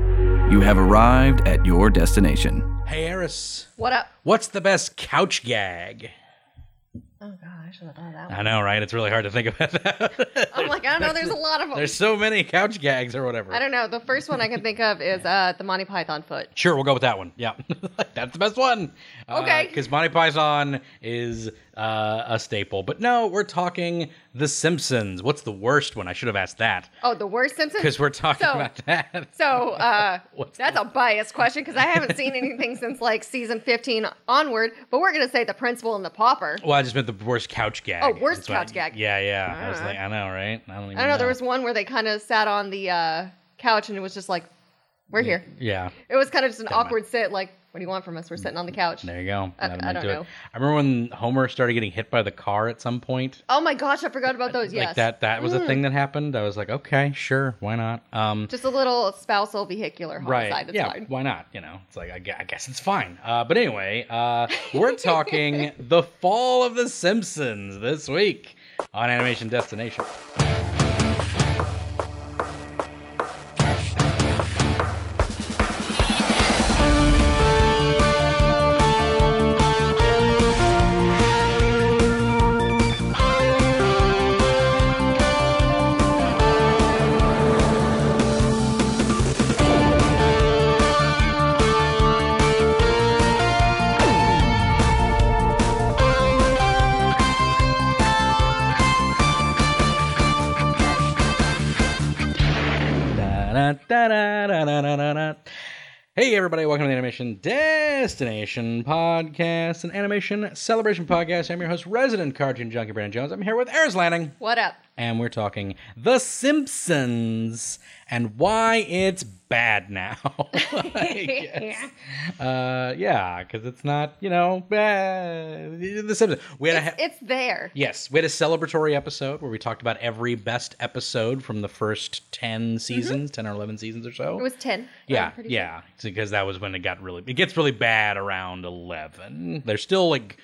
You have arrived at your destination. Hey, Eris, What up? what's the best couch gag? Oh god, I should have thought of that I one. know, right? It's really hard to think about that. I'm like, I don't know. There's a lot of them. There's so many couch gags or whatever. I don't know. The first one I can think of is uh, the Monty Python foot. Sure, we'll go with that one. Yeah, that's the best one. Okay. Because Monty Python is uh, a staple. But no, we're talking The Simpsons. What's the worst one? I should have asked that. Oh, the worst Simpsons. Because we're talking So- about that. So uh, that's a biased question because I haven't seen anything since like season 15 onward. But we're gonna say the principal and the pauper. Well, I just meant the worst couch gag. Oh, worst couch gag. Yeah, yeah. I was like, I know, right? I don't even I don't know. There was one where they kind of sat on the uh, couch and it was just like, "We're here." Yeah. It was kind of just an mind. awkward sit. Like, what do you want from us? We're sitting on the couch. There you go. I- I don't into it. know. I remember when Homer started getting hit by the car at some point. Oh my gosh, I forgot about those. Yes. Like that that was a Mm. thing that happened. I was like, okay, sure, why not? Um Just a little spousal vehicular homicide. Right. It's yeah. fine. Why not? You know, it's like I I guess it's fine. Uh, but anyway, uh, we're talking the fall of the Simpsons this week on Animation Destination. Hey, everybody, welcome to the Animation Destination Podcast, an animation celebration podcast. I'm your host, resident cartoon junkie Brandon Jones. I'm here with Eris Lanning, What up? And we're talking The Simpsons and why it's bad now. Uh, yeah, because it's not, you know, bad. The Simpsons. We had a. It's, it's there. Yes, we had a celebratory episode where we talked about every best episode from the first 10 seasons, 10 or 11 seasons or so. Mm-hmm. It was 10. yeah, yeah, because that was when it got really it gets really bad around 11. They're still like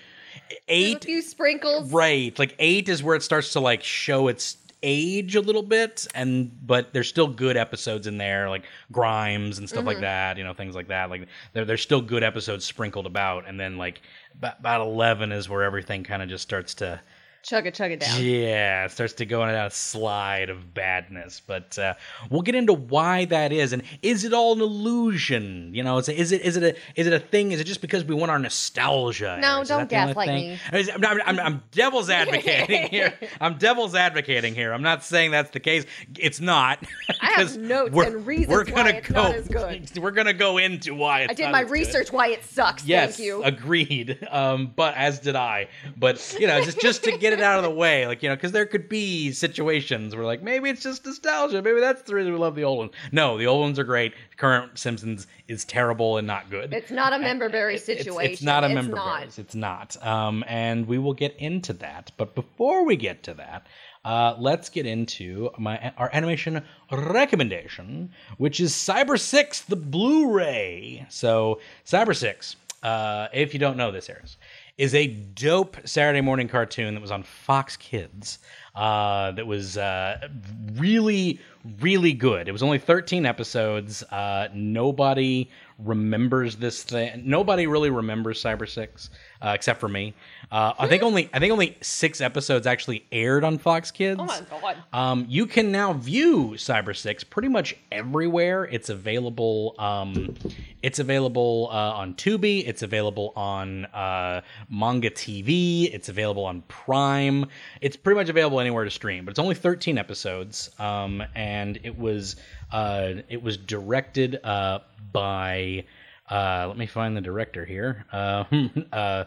8 few sprinkles. right. Like 8 is where it starts to like show its age a little bit and but there's still good episodes in there like Grimes and stuff Mm-hmm. like that, you know, things like that. Like there there's still good episodes sprinkled about and then like about, about 11 is where everything kind of just starts to Chug it, chug it down. yeah, it starts to go on a slide of badness. But uh, we'll get into why that is, and is it all an illusion? You know, is it is it is it a is it a thing? Is it just because we want our nostalgia? No, don't gaslight me. I'm, I'm, I'm, devil's advocating here. I'm devil's advocating here. I'm not saying that's the case. It's not. I have notes and reasons we're why gonna it's go, not as good. We're gonna go into why it's I did my as good. research why it sucks. Yes, Thank you. agreed. Um, but as did I. But you know, just just to get it out of the way, like you know, because there could be situations where like maybe it's just nostalgia. Maybe that's the reason we love the old ones. No, the old ones are great. Current Simpsons is terrible and not good. it's not a member berry It's- it's- situation. It's, not a member berries. It's not. Um, and we will get into that. But before we get to that, uh, let's get into my our animation recommendation, which is Cyber Six, the Blu-ray. So Cyber Six, uh, if you don't know this, Eris, is a dope Saturday morning cartoon that was on Fox Kids. Uh, that was uh, really, really good. It was only 13 episodes. Uh, nobody remembers this thing. Nobody really remembers Cyber Six uh, except for me. Uh, I think only I think only six episodes actually aired on Fox Kids. Oh my god. Um, you can now view Cyber Six pretty much everywhere. It's available. Um, it's available uh, on Tubi. It's available on uh, Manga TV. It's available on Prime. It's pretty much available anywhere to stream. But it's only 13 episodes, um, and it was uh, it was directed uh, by. Uh, let me find the director here. Uh, uh,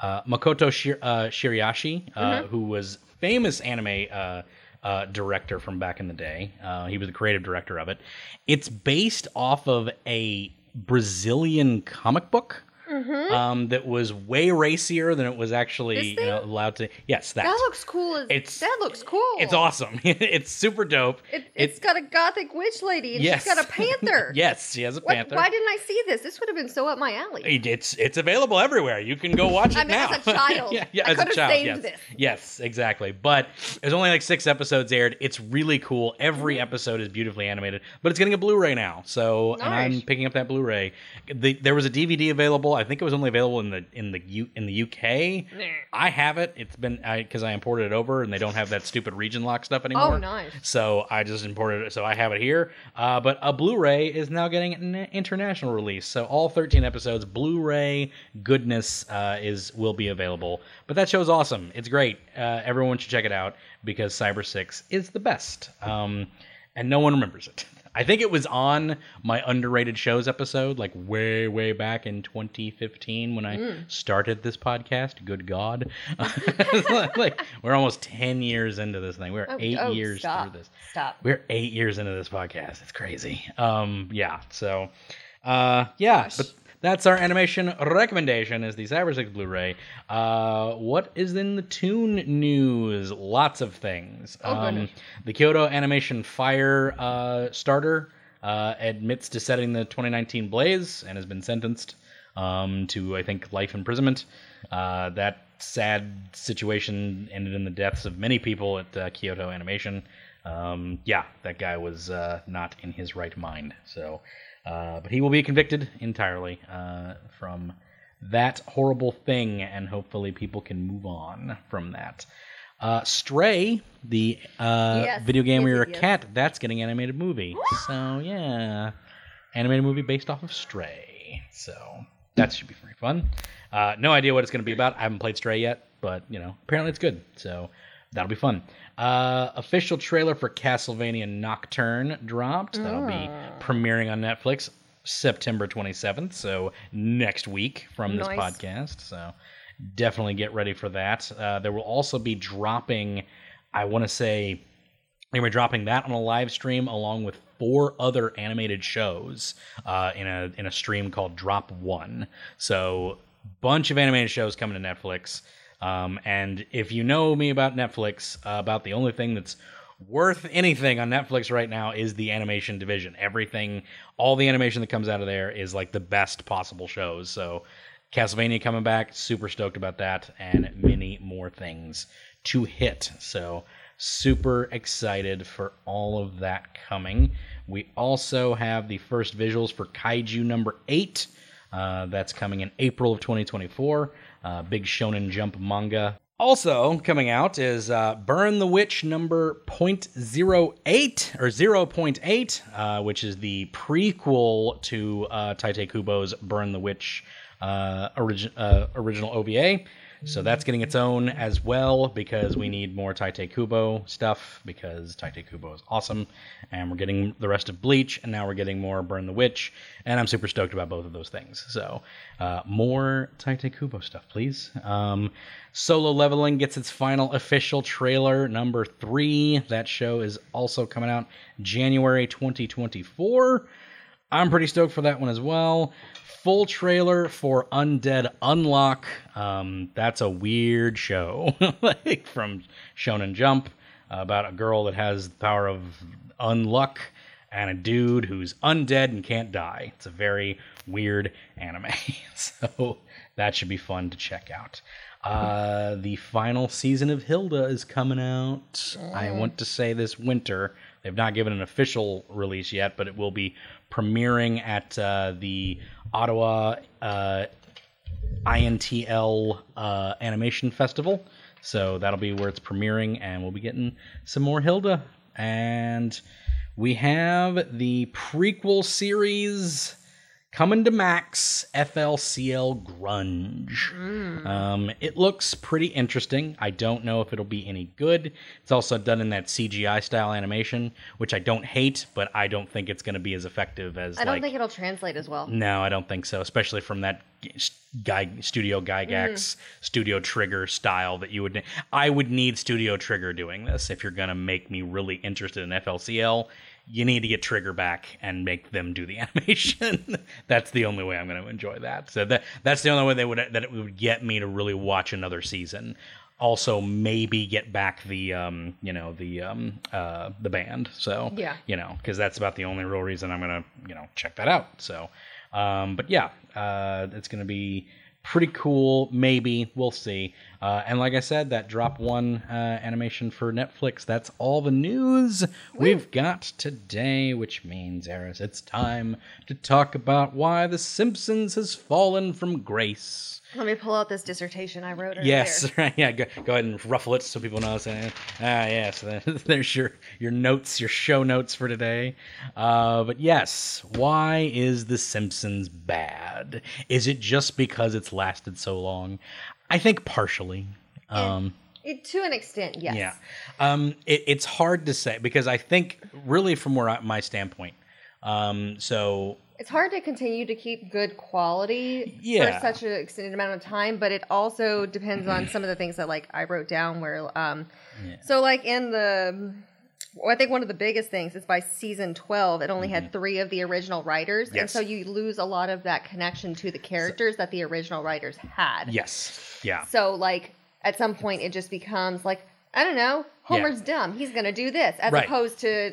uh, Makoto Shir- uh, Shiriashi, uh, who was famous anime uh, uh, director from back in the day. Uh, he was the creative director of it. It's based off of a Brazilian comic book um, that was way racier than it was actually you know, allowed to. Yes, that. That looks cool. As, It's- that looks cool. it's awesome. it's super dope. It, it's got a gothic witch lady, and Yes. she's got a panther. yes, she has a What- panther. why didn't I see this? This would have been so up my alley. It- It's it's available everywhere. You can go watch it I mean, now. as a child, yeah, yeah, I as a could've child. saved yes. this. Yes, exactly. But there's only like six episodes aired. It's really cool. Every Mm-hmm. episode is beautifully animated, but it's getting a Blu-ray now. So, and I'm picking up that Blu-ray. The, there was a DVD available. I think it was only available in the in the U, in the UK. I have it. It's been because I, imported it over, and they don't have that stupid region lock stuff anymore. Oh, nice. So I just imported it. So I have it here. Uh, but a Blu-ray is now getting an international release. So all 13 episodes, Blu-ray goodness, uh, is will be available. But that show's awesome. It's great. Uh, everyone should check it out because Cyber Six is the best. Um, and no one remembers it. I think it was on my underrated shows episode, like way, way back in 2015 when I Mm. started this podcast. Good God, like we're almost 10 years into this thing. We're Oh, eight oh, years stop. through this. Stop. We're eight years into this podcast. It's crazy. Um, yeah. So, uh, yeah. But that's our animation recommendation is the Cyber Six Blu-ray. Uh, what is in the Toon news? Lots of things. Oh, um, the Kyoto Animation Fire uh, starter uh, admits to setting the 2019 blaze and has been sentenced um, to, I think, life imprisonment. Uh, that sad situation ended in the deaths of many people at uh, Kyoto Animation. Um, yeah, that guy was uh, not in his right mind. So, uh, but he will be convicted entirely uh, from that horrible thing, and hopefully people can move on from that. Uh, Stray, the uh, Yes, video game where you're a yes. cat, that's getting animated movie. so yeah, animated movie based off of Stray. So that should be pretty fun. Uh, no idea what it's going to be about. I haven't played Stray yet, but you know, apparently it's good. So that'll be fun. Uh, official trailer for Castlevania Nocturne dropped. That'll be premiering on Netflix September 27th. So next week from this Nice. podcast. So definitely get ready for that. Uh, there will also be dropping, I want to say, they were dropping that on a live stream along with four other animated shows uh, in a in a stream called Drop One. So bunch of animated shows coming to Netflix. Um, and if you know me about Netflix, uh, about the only thing that's worth anything on Netflix right now is the animation division. Everything, all the animation that comes out of there is like the best possible shows. So Castlevania coming back, super stoked about that, and many more things to hit. So super excited for all of that coming. We also have the first visuals for Kaiju number eight. Uh, that's coming in April of 2024. Uh, big Shonen Jump manga. Also coming out is uh, Burn the Witch number 0.08 or 0.8, uh, which is the prequel to uh, Tite Kubo's Burn the Witch uh, origi- uh, original OVA. So that's getting its own as well because we need more Tite Kubo stuff because Tite Kubo is awesome. And we're getting the rest of Bleach, and now we're getting more Burn the Witch. And I'm super stoked about both of those things. So uh, more Tite Kubo stuff, please. Um, Solo Leveling gets its final official trailer, number three. That show is also coming out January 2024. I'm pretty stoked for that one as well. Full trailer for Undead Unluck. Um, that's a weird show, like from Shonen Jump, about a girl that has the power of unluck and a dude who's undead and can't die. It's a very weird anime, so that should be fun to check out. Uh, the final season of Hilda is coming out. I want to say this winter. They've not given an official release yet, but it will be premiering at uh, the Ottawa uh, INTL uh, Animation Festival. So that'll be where it's premiering, and we'll be getting some more Hilda. And we have the prequel series coming to Max FLCL Grunge. Um, it looks pretty interesting. I don't know if it'll be any good. It's also done in that CGI style animation, which I don't hate, but I don't think it's going to be as effective as I don't like think it'll translate as well. no, I don't think so. Especially from that guy Studio Gainax Studio Trigger style that you would. I would need Studio Trigger doing this if you're gonna make me really interested in FLCL. You need to get Trigger back and make them do the animation. that's the only way I'm going to enjoy that. So that that's the only way they would that it would get me to really watch another season. Also, maybe get back the um, you know the um, uh, the band. So Yeah. you know because that's about the only real reason I'm gonna you know check that out. So, um, but yeah, uh, it's gonna be pretty cool. Maybe we'll see. Uh, and like I said, that drop one uh, animation for Netflix. That's all the news we've got today, which means Eris, it's time to talk about why The Simpsons has fallen from grace. Let me pull out this dissertation I wrote earlier. Yes, right. Yeah, go, go ahead and ruffle it so people know. So, ah, yes. there's your your notes, your show notes for today. Uh, but yes, why is The Simpsons bad? Is it just because it's lasted so long? I think partially. Um, It- to an extent, yes. yeah. Um, it, it's hard to say because I think, really, from where I, my standpoint, um, so It's hard to continue to keep good quality Yeah. for such an extended amount of time, but it also depends on some of the things that like I wrote down where um so like in the well, I think one of the biggest things is by season 12 it only had 3 of the original writers and Mm-hmm. So you lose a lot of that connection to the characters that the original writers had. yes, yeah. So like at some point it just becomes like I don't know, Homer's dumb. He's going to do this as Right. opposed to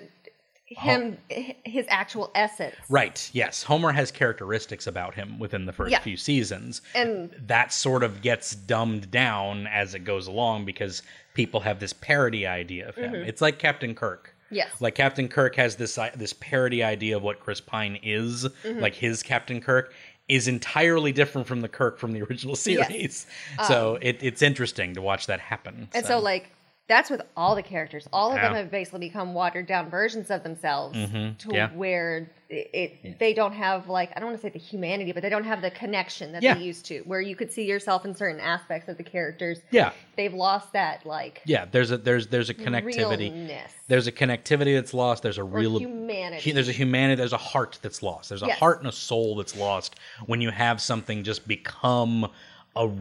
him his actual essence. Right. Yes. Homer has characteristics about him within the first Yeah. few seasons. And that sort of gets dumbed down as it goes along because people have this parody idea of him. It's like Captain Kirk. Mm-hmm. Yes. Like Captain Kirk has this i- this parody idea of what Chris Pine is, Mm-hmm. like his Captain Kirk is entirely different from the Kirk from the original series. so it, it's interesting to watch that happen. And so, like, that's with all the characters. All of them have basically become watered down versions of themselves to Mm-hmm. yeah. where it, it they don't have like I don't want to say the humanity, but they don't have the connection that Yeah. they used to, where you could see yourself in certain aspects of the characters. yeah. They've lost that like Yeah, there's a there's there's a connectivity. realness. There's a connectivity that's lost. There's a real humanity. hu- There's a humanity. There's a heart that's lost. There's a Yes. heart and a soul that's lost when you have something just become a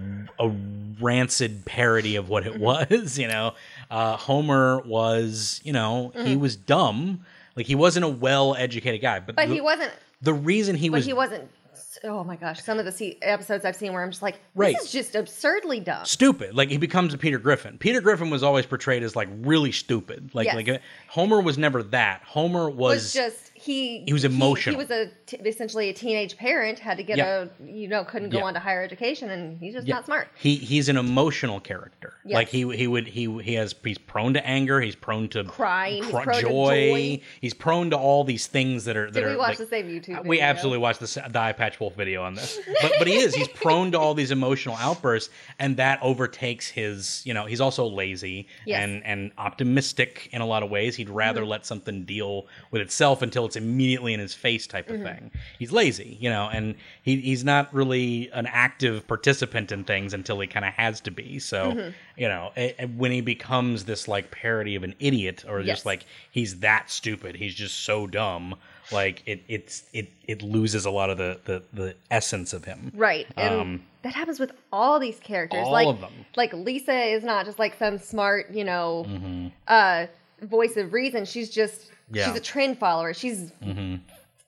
a rancid parody of what it Mm-hmm. was. You know, uh, Homer was you know Mm-hmm. he was dumb. Like he wasn't a well-educated guy, but, But the, he wasn't. the reason he was he wasn't. Oh my gosh! Some of the episodes I've seen where I'm just like, this Right. is just absurdly dumb. stupid. Like he becomes a Peter Griffin. Peter Griffin was always portrayed as like really stupid. Like Yes. like Homer was never that. Homer was, was just he He was emotional. He, was a t- essentially a teenage parent, had to get Yeah. a you know couldn't go Yeah. on to higher education, and he's just Yeah. not smart. He he's an emotional character. Yes. Like he he would he he has he's prone to anger. He's prone to Crying, cry- prone to joy. joy. He's prone to all these things that are that Did are we watch like- the same YouTube? We absolutely watched the, the Eyepatch Wolf video on this, but but he is he's prone to all these emotional outbursts, and that overtakes his. You know, he's also lazy Yes. and and optimistic in a lot of ways. He'd rather Mm-hmm. let something deal with itself until it's immediately in his face, type Mm-hmm. of thing. He's lazy, you know, and he he's not really an active participant in things until he kind of has to be. So Mm-hmm. you know, a- a- when he becomes this like parody of an idiot, or Yes. just like he's that stupid, he's just so dumb like it it's it it loses a lot of the the, the essence of him right, Um, that happens with all these characters. all like of them. like Lisa is not just like some smart you know Mm-hmm. uh, voice of reason. She's just Yeah. she's a trend follower. She's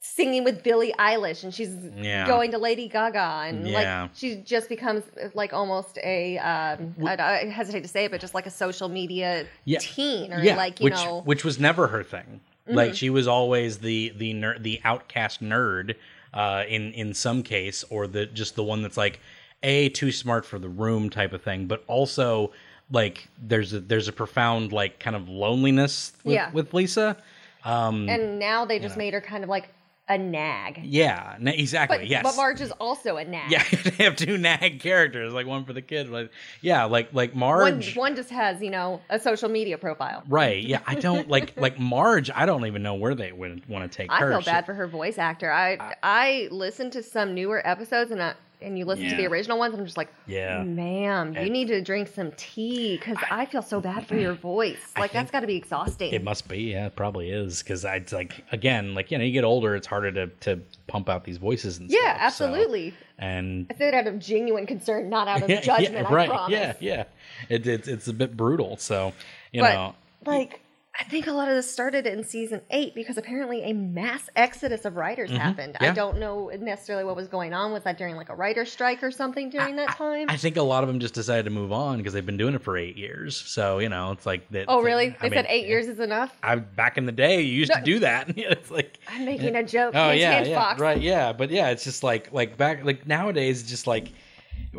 singing with Billie Eilish, and she's Yeah. going to Lady Gaga, and Yeah. like she just becomes like almost a um, I, I hesitate to say it, but just like a social media teen, or like you which know, which was never her thing like she was always the the ner- the outcast nerd uh in in some case or the just the one that's like a too smart for the room type of thing but also like there's a there's a profound like kind of loneliness with, Yeah. with lisa um, and now they just made her kind of like a nag. yeah exactly But, yes but Marge is also a nag. yeah they have two nag characters like one for the kid like yeah like like marge one just has, you know, a social media profile. right yeah i don't like like marge i don't even know where they would want to take I her feel She- bad for her voice actor. I I listened to some newer episodes and I, and you listen to the original ones. I'm just like, Yeah. ma'am, you And- need to drink some tea because I, feel so bad for your voice. Like that's got to be exhausting. It must be, yeah, it probably is. Because I like again, like you know, you get older, it's harder to to pump out these voices and yeah, stuff. so- absolutely. and I say that out of genuine concern, not out of yeah, judgment. yeah, I right, yeah, yeah. It, it's it's a bit brutal. So you but know, like I think a lot of this started in season eight because apparently a mass exodus of writers happened. I Mm-hmm. yeah. don't know necessarily what was going on. Was that during like a writer strike or something during that time? I think a lot of them just decided to move on because they've been doing it for eight years. So you know, it's like that. oh, really? I They said mean, eight years is enough? I back in the day, you used to do that. it's like I'm making a joke. Oh yeah, yeah, Fox. right, yeah, but yeah, it's just like like back like nowadays, it's just like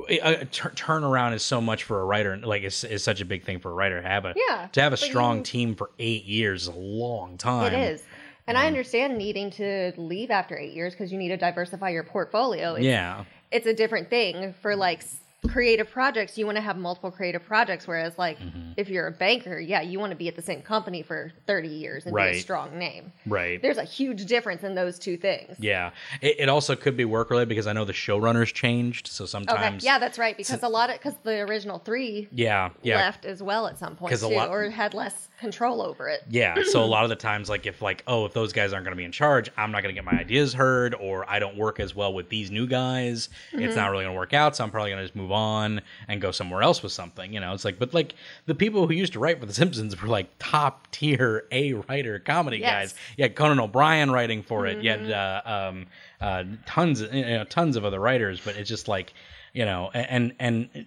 a, tur- turnaround is so much for a writer, like it's, is such a big thing for a writer to have a Yeah, to have a strong you- team for eight years is a long time. It is. And I understand needing to leave after eight years because you need to diversify your portfolio. It's, Yeah, it's a different thing for like creative projects. You want to have multiple creative projects, whereas like Mm-hmm. if you're a banker, yeah, you want to be at the same company for 30 years and be a strong name. right. There's a huge difference in those two things. yeah, it, it also could be work related because I know the showrunners changed, so Okay, sometimes yeah, that's right. Because a lot of because the original three yeah, yeah, left as well at some point too, lot- or had less control over it. Yeah, so a lot of the times, like if like, oh, if those guys aren't going to be in charge, I'm not going to get my ideas heard, or I don't work as well with these new guys. Mm-hmm. It's not really going to work out, so I'm probably going to just move on and go somewhere else with something. You know, it's like, but like the people who used to write for The Simpsons were like top tier A writer comedy Yes. Mm-hmm. guys. You had Conan O'Brien writing for it. You had uh, um, uh, tons, you know, tons of other writers, but it's just like, you know, and and. and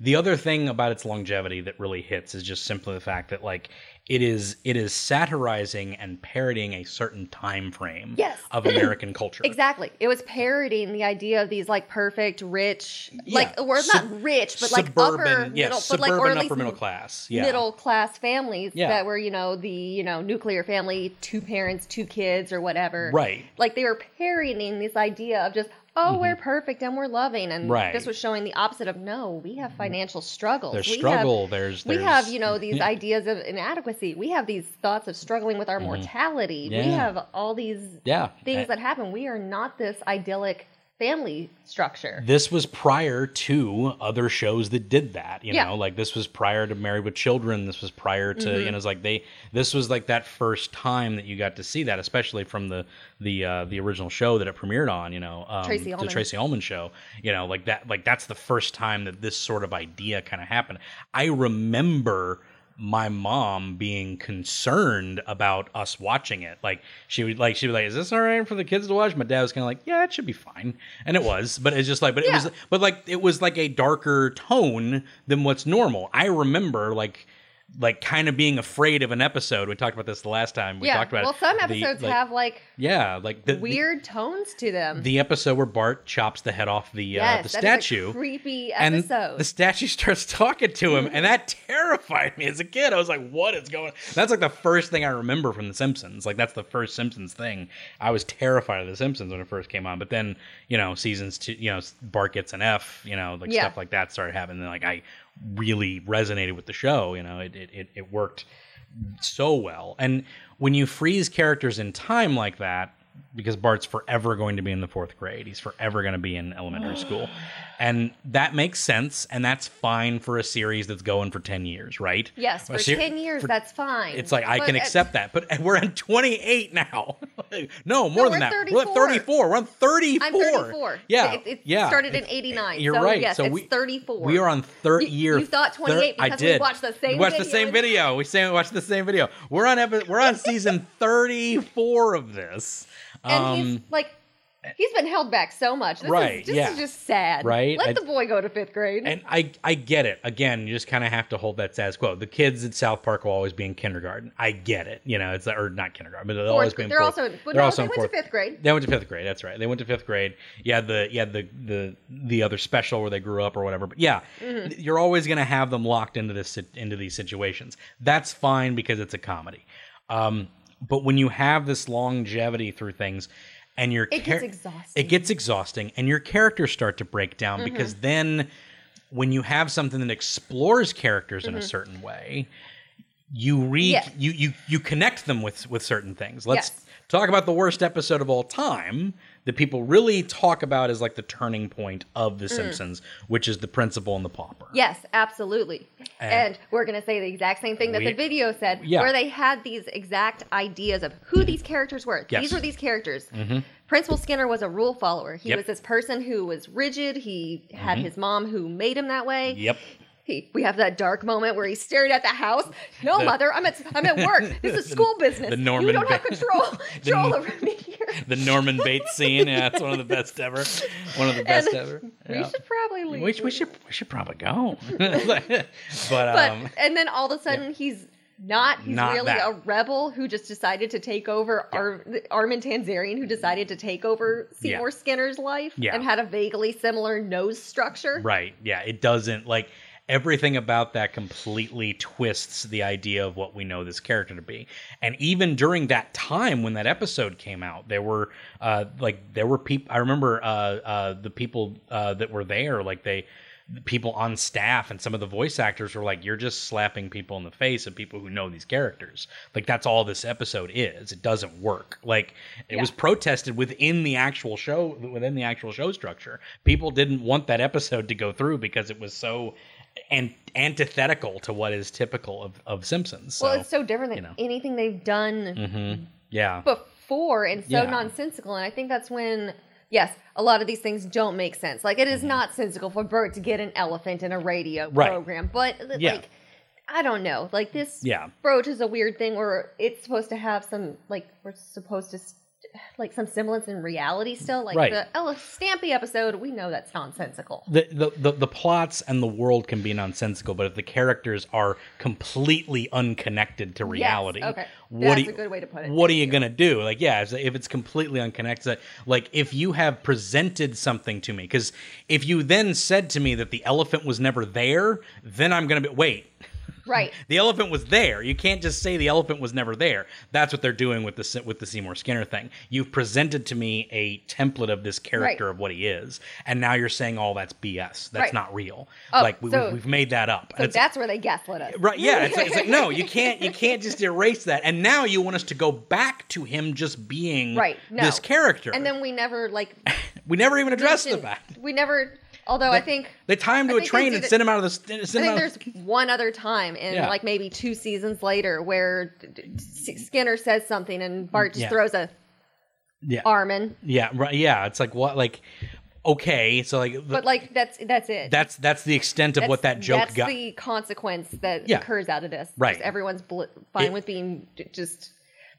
the other thing about its longevity that really hits is just simply the fact that like it is it is satirizing and parodying a certain time frame Yes. of American culture. Exactly. It was parodying the idea of these like perfect, rich, Yeah. like or Sub- not rich, but like suburban, upper yeah, middle, but suburban like or upper middle class. Yeah. middle class families Yeah. that were you know the you know nuclear family, two parents, two kids, or whatever. Right. Like they were parodying this idea of just oh we're perfect and we're loving, and Right. this was showing the opposite of no we have financial struggles. There's we struggle. Have, there's, we have you know these yeah. ideas of inadequacy. We have these thoughts of struggling with our mortality. We Mm-hmm. Yeah. have all these yeah things Uh, that happen. We are not this idyllic family structure. this was prior to other shows that did that you Yeah. know like this was prior to married with children this was prior to Mm-hmm. you know it's like they this was like that first time that you got to see that especially from the the uh the original show that it premiered on you know um, Tracey the Ullman. tracey ullman show you know like that like that's the first time that this sort of idea kind of happened i remember my mom being concerned about us watching it. Like she would like she'd be like is this all right for the kids to watch? My dad was kind of like yeah it should be fine. And it was but it's just like but it was but like it was like a darker tone than what's normal. I remember like like kind of being afraid of an episode we talked about this the last time we yeah. talked about well, some The, episodes like- have like yeah like the, the- weird tones to them. the episode where bart chops the head off the uh, yes, the is a statue creepy and episode. the statue starts talking to him, and that terrified me as a kid. I was like, "What is going?" That's like the first thing I remember from The Simpsons. Like that's the first Simpsons thing. I was terrified of The Simpsons when it first came on, but then you know, seasons two, you know, Bart gets an F, you know, like Yeah. stuff like that started happening. Like I really resonated with the show. You know, it it it, worked so well. And when you freeze characters in time like that, because Bart's forever going to be in the fourth grade, he's forever going to be in elementary school. And that makes sense. And that's fine for a series that's going for 10 years, right? yes, for ser- ten years, for- that's fine. It's like, I can at- accept that. But we're at 28 now. no, more we're than at that. We're at 34. 34. We're on 34. I'm 34. Yeah. It, it yeah. started in 89. You're so right. Yes, so it's we, 34. We are on third year. you thought thir- 28 I because we did. watched the same We watched the video same video. We watched the same video. We're on epi- we're on season 34 of this. And Um, he's like, he's been held back so much. This Right, Is, this yeah. is just sad. Right, Let I- the boy go to fifth grade. and I I get it. Again, you just kind of have to hold that status quo. The kids at South Park will always be in kindergarten. I get it. You know, it's or not kindergarten, but they'll always Fourth, be in they're fourth. also, but they're no, also they in went fourth. to fifth grade. They went to fifth grade. That's right. They went to fifth grade. Yeah, the yeah the the the other special where they grew up or whatever. But yeah, Mm-hmm. you're always going to have them locked into this into these situations. That's fine because it's a comedy. Um, but when you have this longevity through things, and your It char- gets exhausting. it gets exhausting, and your characters start to break down Mm-hmm. because then when you have something that explores characters Mm-hmm. in a certain way, you read Yeah. you you you connect them with with certain things. Let's Yes. talk about the worst episode of all time that people really talk about as like the turning point of Mm. The Simpsons, which is the principal and the pauper. Yes, absolutely. And- And, we're going to say the exact same thing that the video said, Yeah. where they had these exact ideas of who these characters were. Yes. These were these characters. Principal Skinner was a rule follower. He Yep. was this person who was rigid. He had his mom who made him that way. Yep. He, we have that dark moment where he's staring at the house. No, The- mother, I'm at I'm at work. This is school business. the Norman you don't have control control over me here. The Norman Bates scene, yeah, it's one of the best ever. One of the best And ever. We Yeah. should probably leave. We, should, we should we should probably go. but But um, and then all of a sudden he's not. He's Not really that. a rebel who just decided to take over Ar- Armin Tamzarian, who decided to take over Seymour Skinner's life Yeah. and had a vaguely similar nose structure. Right. Yeah. It doesn't like everything about that completely twists the idea of what we know this character to be. And even during that time when that episode came out, there were uh like there were people I remember uh uh the people uh that were there like they the people on staff and some of the voice actors were like you're just slapping people in the face of people who know these characters. Like that's all this episode is. It doesn't work. Like it was protested within the actual show within the actual show structure. People didn't want that episode to go through because it was so an- antithetical to what is typical of, of simpsons so well, it's so different than you know. anything they've done mhm. yeah before and so Yeah. nonsensical. And I think that's when, yes, a lot of these things don't make sense. Like it is not sensical for Bart to get an elephant in a radio Mm-hmm. Right. program, but Yeah. like. I don't know. Like this Yeah. brooch is a weird thing where it's supposed to have some like we're supposed to like some semblance in reality still. Like Right. the oh, Ella Stampy episode, we know that's nonsensical. the, the, the, the plots and the world can be nonsensical, but if the characters are completely unconnected to reality, okay. what That's you, a good way to put it. What are you you. gonna do? Like, yeah, if if it's completely unconnected, like if you have presented something to me, because if you then said to me that the elephant was never there, then I'm gonna be wait. Right. The elephant was there. You can't just say the elephant was never there. That's what they're doing with the with the Seymour Skinner thing. You've presented to me a template of this character Right. of what he is, and now you're saying all that's BS. That's Right. not real. Oh, like we, so- we've made that up. So that's where they gaslit us. Right? Yeah. It's like, it's like no, you can't. You can't just erase that. And now you want us to go back to him just being Right. No. this character. And then we never like we never even addressed the fact. We never. Although I think They tie him to I a train and send him out of the. Send I think out there's one other time, and Yeah. like maybe two seasons later, where D- D- S- Skinner says something, and Bart just Yeah. throws a yeah. Armin. Yeah. Right. Yeah. It's like what? Like okay. So like. But like that's that's it. that's that's the extent of what that joke that's got. the consequence that Yeah. occurs out of this. Right. Just everyone's bl- fine It- with being just.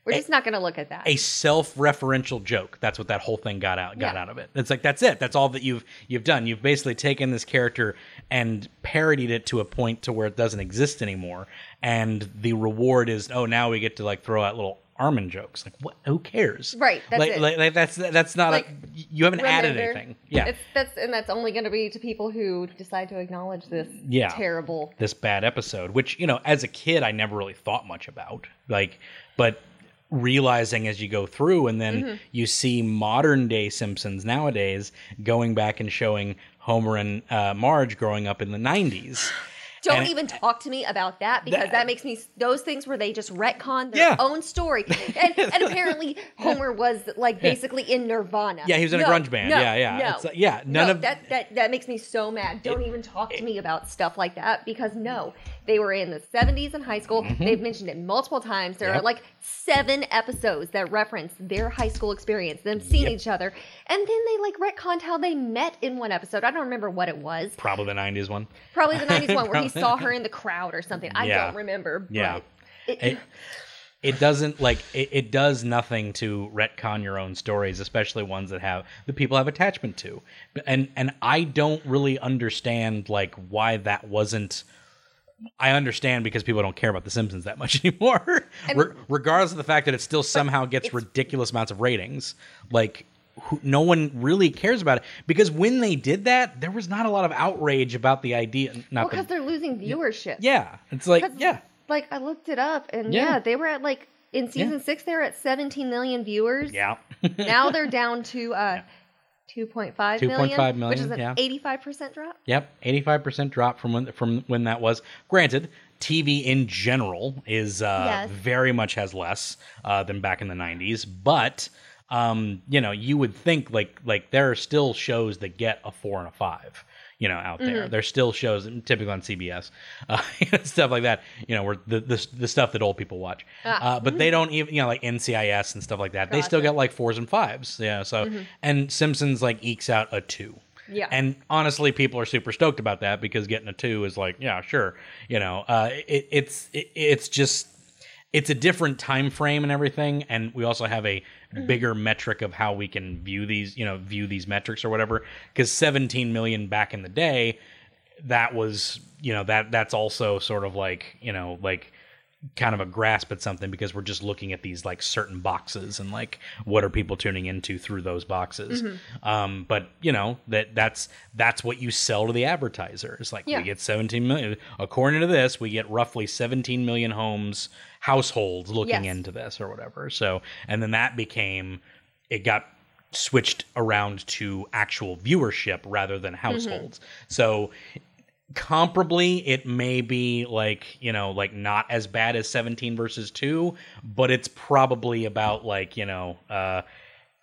We're just not going to look at that. a self-referential joke. That's what that whole thing got out got Yeah. out of it. It's like that's it. That's all that you've you've done. You've basically taken this character and parodied it to a point to where it doesn't exist anymore. And the reward is oh now we get to like throw out little Armin jokes. Like what? Who cares? Right, that's like, it. Like, like that's that's not Like, a you haven't added anything. Yeah. It's, that's and that's only going to be to people who decide to acknowledge this Yeah. terrible. this bad episode, which you know, as a kid, I never really thought much about. Like, but realizing as you go through, and then Mm-hmm. you see modern day Simpsons nowadays going back and showing Homer and uh, Marge growing up in the '90s. Don't And- even talk to me about that because That- that, makes me those things where they just retcon their Yeah. own story. And, and apparently Homer was like basically in Nirvana. Yeah, he was in a grunge band. no, Yeah, yeah. No, like- yeah, none no, of- that that that makes me so mad. Don't even talk to me about stuff like that because no, they were in the 70s in high school. They've mentioned it multiple times. There Mm-hmm. Yep. are like seven episodes that reference their high school experience, them seeing Yep. each other, and then they like retconned how they met in one episode. I don't remember what it was. Probably the '90s one. Probably the 90s one where he saw her in the crowd or something. I Yeah. don't remember. Yeah. It, It, it doesn't like it, it does nothing to retcon your own stories, especially ones that have the people have attachment to. And and I don't really understand like why that wasn't I understand because people don't care about The Simpsons that much anymore, Re- regardless of the fact that it still somehow gets ridiculous amounts of ratings. Like, who, no one really cares about it because when they did that, there was not a lot of outrage about the idea. well, Not because the, they're losing viewership. yeah, it's like yeah, Like I looked it up, and Yeah. yeah, they were at like in season six, they were at 17 million viewers. yeah. now they're down to uh, 2.5 million, 2.5 which is an yeah. 85% drop. Yep, eighty-five percent drop from when from when that was. Granted, TV in general is uh, Yes. very much has less uh, than back in the '90s, but um, you know, you would think like like there are still shows that get a four and a five. You know, out Mm-hmm. there, there's still shows, typically on CBS, uh, stuff like that. You know, where the, the the stuff that old people watch, Ah. uh, but they don't even, you know, like NCIS and stuff like that. They still Gotcha. Mm-hmm. get like fours and fives. Yeah, so and Simpsons like ekes out a two. Yeah. And honestly, people are super stoked about that because getting a two is like, yeah, sure. You know, uh, it, it's it, it's just it's a different time frame and everything, and we also have a hmm. bigger metric of how we can view these, you know, view these metrics or whatever. Because 17 million back in the day, that was, you know, that that's also sort of like, you know, like kind of a grasp at something because we're just looking at these like certain boxes and like what are people tuning into through those boxes Mm-hmm. um, but you know that that's that's what you sell to the advertisers like Yeah. we get 17 million according to this we get roughly 17 million homes households looking Yes. into this or whatever so and then that became it got switched around to actual viewership rather than households so comparably it may be like you know like not as bad as 17 versus 2 but it's probably about like you know uh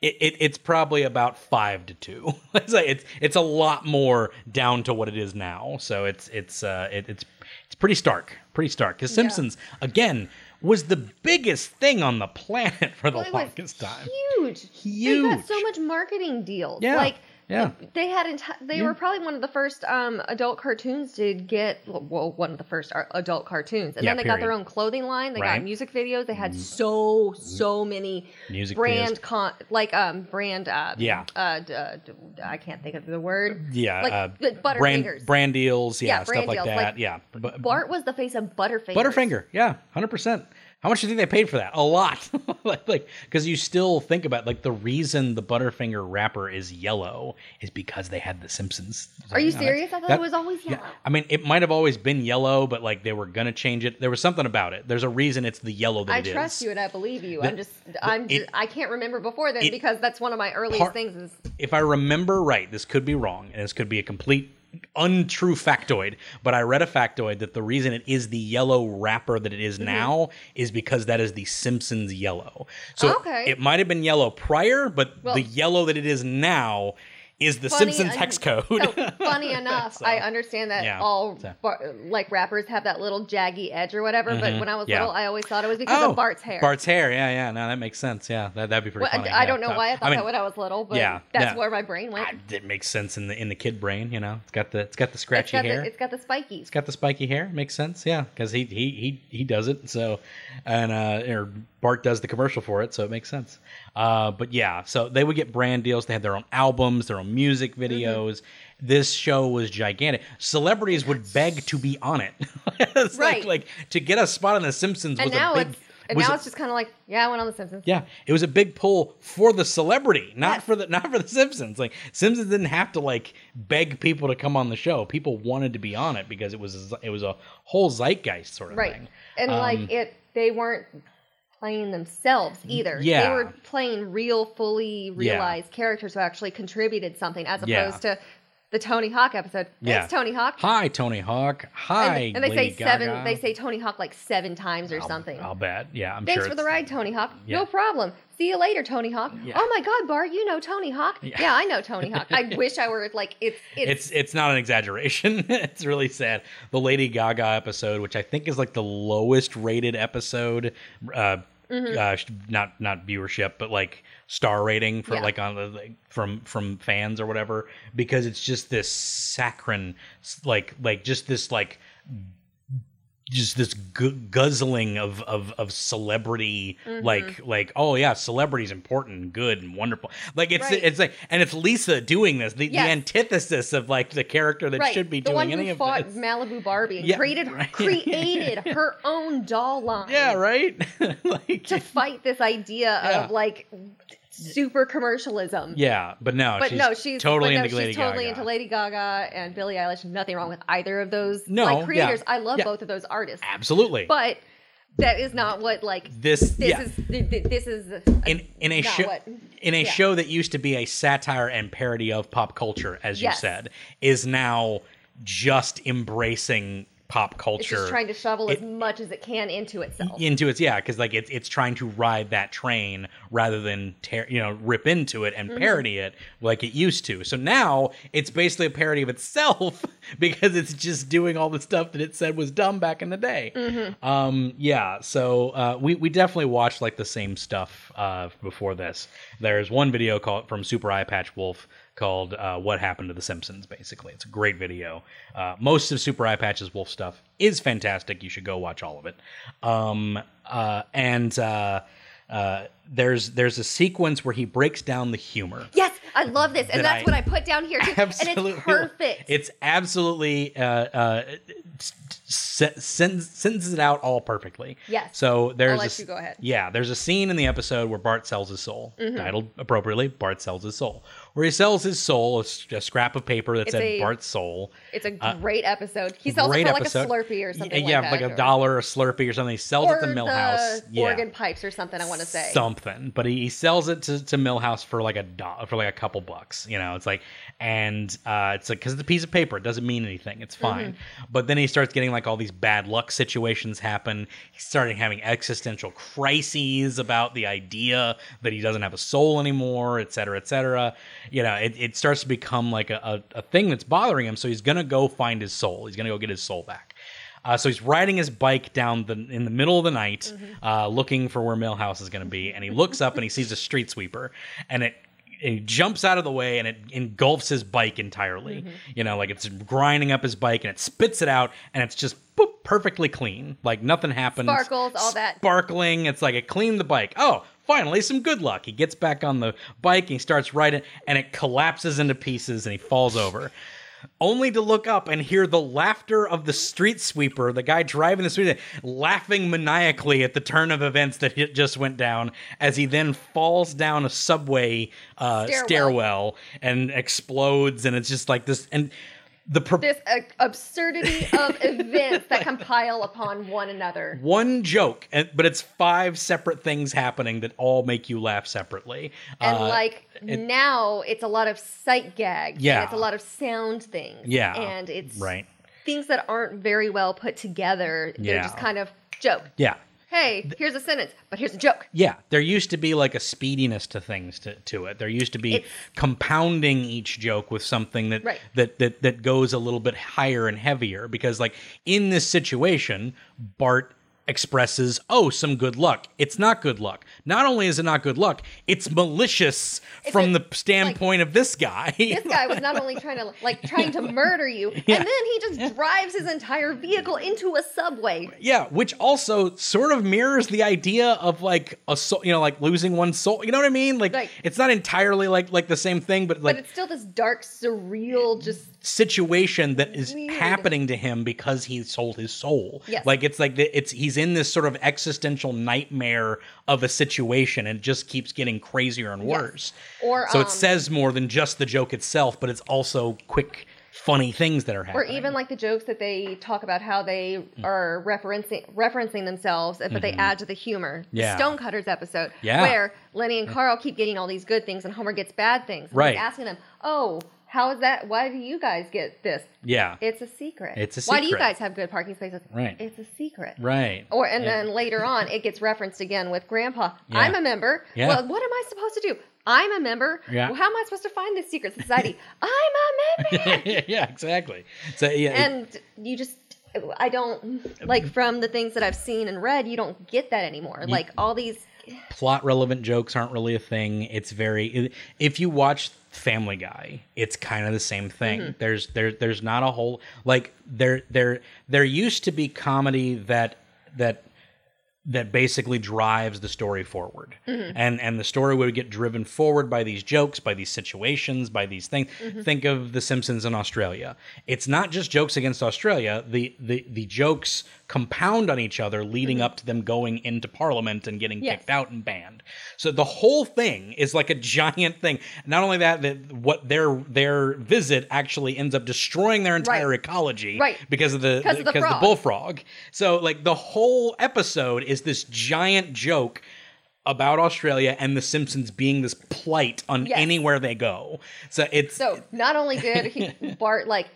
it, it, it's probably about five to two. it's like it's it's a lot more down to what it is now. So it's it's uh it, it's it's pretty stark, pretty stark. Because Simpsons again was the biggest thing on the planet for the Well, longest time. huge. Huge. They got so much marketing deals. Yeah, Like yeah. they had enti- they were probably one of the first um, adult cartoons to get well one of the first adult cartoons and Yeah, then they got their own clothing line they Right. Mm-hmm. got music videos they had so so many Music brand con like um brand uh Yeah. uh, d- uh d- I can't think of the word Yeah, like uh, brand Butterfingers brand deals, yeah, Yeah, stuff brand like that. like, yeah, but Bart was the face of Butterfinger. Butterfinger, yeah, hundred percent. How much do you think they paid for that? A lot, like, like, because you still think about like the reason the Butterfinger wrapper is yellow is because they had the Simpsons. Are you know, serious? I thought that- it was always yellow. I mean, it might have always been yellow, but like they were gonna change it. There was something about it. There's a reason it's the yellow that I it is. trust you and I believe you. The- I'm just I'm it- just, I can't remember before then it- because that's one of my earliest Part- things is if I remember right, this could be wrong, and this could be a complete untrue factoid, but I read a factoid that the reason it is the yellow wrapper that it is Mm-hmm. now is because that is the Simpsons yellow. So Okay. it might have been yellow prior, but Well- the yellow that it is now is the funny Simpsons en- hex code. So funny enough, So, I understand that yeah, all so. bar, like wrappers have that little jaggy edge or whatever. But when I was Mm-hmm. yeah. little, I always thought it was because of Bart's hair. Bart's hair, yeah, yeah. No, that makes sense. Yeah, that, that'd be pretty Well, funny. I, I don't know why I thought mean, that when I was little, but yeah, that's where my brain went. I- it makes sense in the in the kid brain. You know, it's got the it's got the scratchy it's got hair. the it's got the spikies. It's got the spiky hair. Makes sense, yeah, because he he he he does it. So, and uh, or Bart does the commercial for it, so it makes sense. Uh, but yeah, so they would get brand deals. They had their own albums, their own music Mm-hmm. videos. This show was gigantic. Celebrities would beg to be on it. It's like- Right. like, to get a spot on The Simpsons and was now a big. it's and now a- it's just kind of like yeah, I went on The Simpsons. yeah, it was a big pull for the celebrity, not Yes. for the not for the Simpsons. Like Simpsons didn't have to like beg people to come on the show. People wanted to be on it because it was it was a whole zeitgeist sort of right. thing. And Um, like it, they weren't playing themselves either. Yeah. They were playing real, fully realized characters who actually contributed something, as Yeah. opposed to the Tony Hawk episode. Yeah. Thanks, Tony Hawk. Hi, Tony Hawk. Hi, and, and they Lady say seven. They say Tony Hawk like seven times or I'll- something. I'll bet. Yeah, I'm Thanks sure. for the ride, Tony Hawk. Yeah. No problem. See you later, Tony Hawk. Yeah. Oh my God, Bart, you know Tony Hawk? Yeah. Yeah, I know Tony Hawk. I wish I were like it's it's, It's it's not an exaggeration. it's really sad. The Lady Gaga episode, which I think is like the lowest rated episode, uh, Mm-hmm. uh, not not viewership, but like star rating for Yeah. like on the like, from from fans or whatever, because it's just this saccharine, like like just this like just this gu- guzzling of, of of celebrity Mm-hmm. like like oh yeah celebrity's important and good and wonderful like it's Right. it's like and it's lisa doing this the, the antithesis of like the character that right. should be the doing one any who of fought this Malibu Barbie and Yeah, created right. created her own doll line. yeah right like To fight this idea Yeah. of like super commercialism. yeah but no But she's no, she's totally no, into Lady totally Gaga. into Lady Gaga and Billie Eilish. Nothing wrong with either of those No, like yeah. creators. I love Yeah. both of those artists. absolutely But that is not what like this this yeah is th- th- this is in in a show what- in a yeah. show that used to be a satire and parody of pop culture, as you Yes. said, is now just embracing pop It's culture. just trying to shovel as much as it can into itself. into its yeah because like it's it's trying to ride that train rather than tear you know rip into it and parody it like it used to. So now it's basically a parody of itself because it's just doing all the stuff that it said was dumb back in the day. Um yeah so uh we we definitely watched like the same stuff uh before this. There's one video called from Super Eyepatch Wolf called uh, "What Happened to the Simpsons." Basically, it's a great video. Uh, most of Super Eye Patch's Wolf stuff is fantastic. You should go watch all of it. Um, uh, and uh, uh, there's there's a sequence where he breaks down the humor. Yes, I love this, and That that's I- what I put down here too. Absolutely, and it's perfect. It's absolutely uh, uh, sen- sen- it out all perfectly. Yes. So there's let a go ahead. Yeah, there's a scene in the episode where Bart sells his soul, Mm-hmm. titled appropriately "Bart sells his soul," where he sells his soul, a scrap of paper that It's said a- Bart's soul. it's a great episode. He sells it uh, for episode. like a Slurpee or something. Yeah, like, like a dollar, a Slurpee or something. He sells it to Milhouse. yeah. organ pipes or something. I want to say. something, but he, he sells it to, to Milhouse for like a do- for like a couple bucks. You know, it's like, and uh, it's like because it's a piece of paper, it doesn't mean anything. It's fine. But then he starts getting like all these bad luck situations happen. He's starting having existential crises about the idea that he doesn't have a soul anymore, et cetera, et cetera. You know, it, it starts to become like a, a, a thing that's bothering him. So he's gonna go find his soul. He's gonna go get his soul back. Uh, so he's riding his bike down the in the middle of the night, uh, looking for where Milhouse is going to be, and he looks up and he sees a street sweeper, and it. and he jumps out of the way and it engulfs his bike entirely. You know, like it's grinding up his bike and it spits it out and it's just boop, perfectly clean. Like nothing happened. Sparkles, all that. Sparkling. It's like it cleaned the bike. Oh, finally some good luck. He gets back on the bike and he starts riding and it collapses into pieces and he falls over only to look up and hear the laughter of the street sweeper, the guy driving the street, laughing maniacally at the turn of events that it just went down as he then falls down a subway uh, stairwell. Stairwell. and explodes. And it's just like this. And the pro- this uh, absurdity of events that compile upon one another. one joke, and, but it's five separate things happening that all make you laugh separately. And Uh, like now, it's a lot of sight gags. and Yeah. it's a lot of sound things. Yeah. and it's right. things that aren't very well put together. They're Yeah. just kind of joke. Yeah. Hey, here's a sentence, but here's a joke. Yeah, there used to be like a speediness to things to, to it. There used to be It's- compounding each joke with something that, Right. that that that goes a little bit higher and heavier because like in this situation, Bart expresses, "Oh, some good luck." It's not good luck. Not only is it not good luck, it's malicious from like- the standpoint of this guy. This guy was not only trying to like trying to murder you, and then he just drives his entire vehicle into a subway. Yeah, which also sort of mirrors the idea of like a soul, you know, like losing one soul. You know what I mean? Like Right. it's not entirely like like the same thing, but like But it's still this dark, surreal, mm. just situation that is Weird. happening to him because he sold his soul. Yes. Like it's like the, it's he's in this sort of existential nightmare of a situation and it just keeps getting crazier and Yes. worse. Or, so um, it says more than just the joke itself, but it's also quick funny things that are happening. or even like the jokes that they talk about how they are referencing referencing themselves, but they add to the humor. Mm-hmm. Yeah. The Stonecutters episode, Yeah. where Lenny and Carl keep getting all these good things and Homer gets bad things. Right. He's asking them, "Oh, how is that? Why do you guys get this? yeah. It's a secret. It's a secret. Why do you guys have good parking spaces? Right. It's a secret. right. Or and Yeah. then later on, it gets referenced again with Grandpa. Yeah. I'm a member. Yeah. Well, what am I supposed to do? I'm a member. Yeah. Well, how am I supposed to find this secret society? I'm a member. yeah, exactly. So yeah, and you just, I don't like from the things that I've seen and read, you don't get that anymore. Like all these. Plot relevant jokes aren't really a thing. It's very if you watch Family Guy, it's kind of the same thing. Mm-hmm. There's there there's not a whole like there there there used to be comedy that that that basically drives the story forward. Mm-hmm. And and the story would get driven forward by these jokes, by these situations, by these things. Mm-hmm. Think of The Simpsons in Australia. It's not just jokes against Australia. The the the jokes compound on each other leading up to them going into parliament and getting Mm-hmm. Yes. kicked out and banned. So the whole thing is like a giant thing. Not only that, that what their their visit actually ends up destroying their entire Right. ecology Right. because of the 'Cause of the because the frog. bullfrog. So like the whole episode is this giant joke about Australia and the Simpsons being this plight on Yes. anywhere they go. So it's So not only did he, Bart like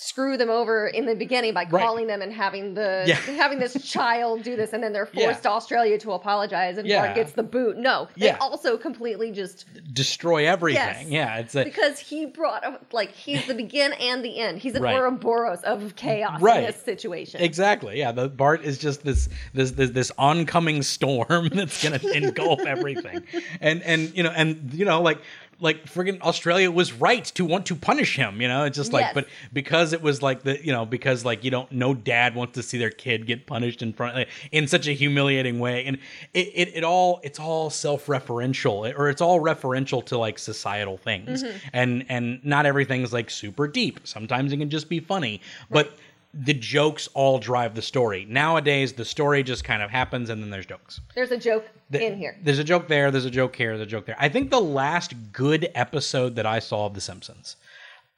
screw them over in the beginning by Right. calling them and having the Yeah. having this child do this and then they're Yeah. forced to Australia to apologize and Yeah. Bart gets the boot. No, they Yeah. also completely just Destroy everything. Yes. Yeah, it's a because he brought like he's the begin and the end. He's an Right. Ouroboros of chaos Right. in this situation. Exactly. Yeah, the Bart is just this this this, this oncoming storm that's going to engulf everything. And and you know and you know like like friggin' Australia was right to want to punish him, you know? It's just like Yes. but because it was like the you know because like you don't no dad wants to see their kid get punished in front like, in such a humiliating way and it, it it all it's all self-referential or it's all referential to like societal things. Mm-hmm. And and not everything's like super deep. Sometimes it can just be funny. But the jokes all drive the story. Nowadays, the story just kind of happens and then there's jokes. There's a joke The- in here. There's a joke there, there's a joke here, there's a joke there. I think the last good episode that I saw of The Simpsons,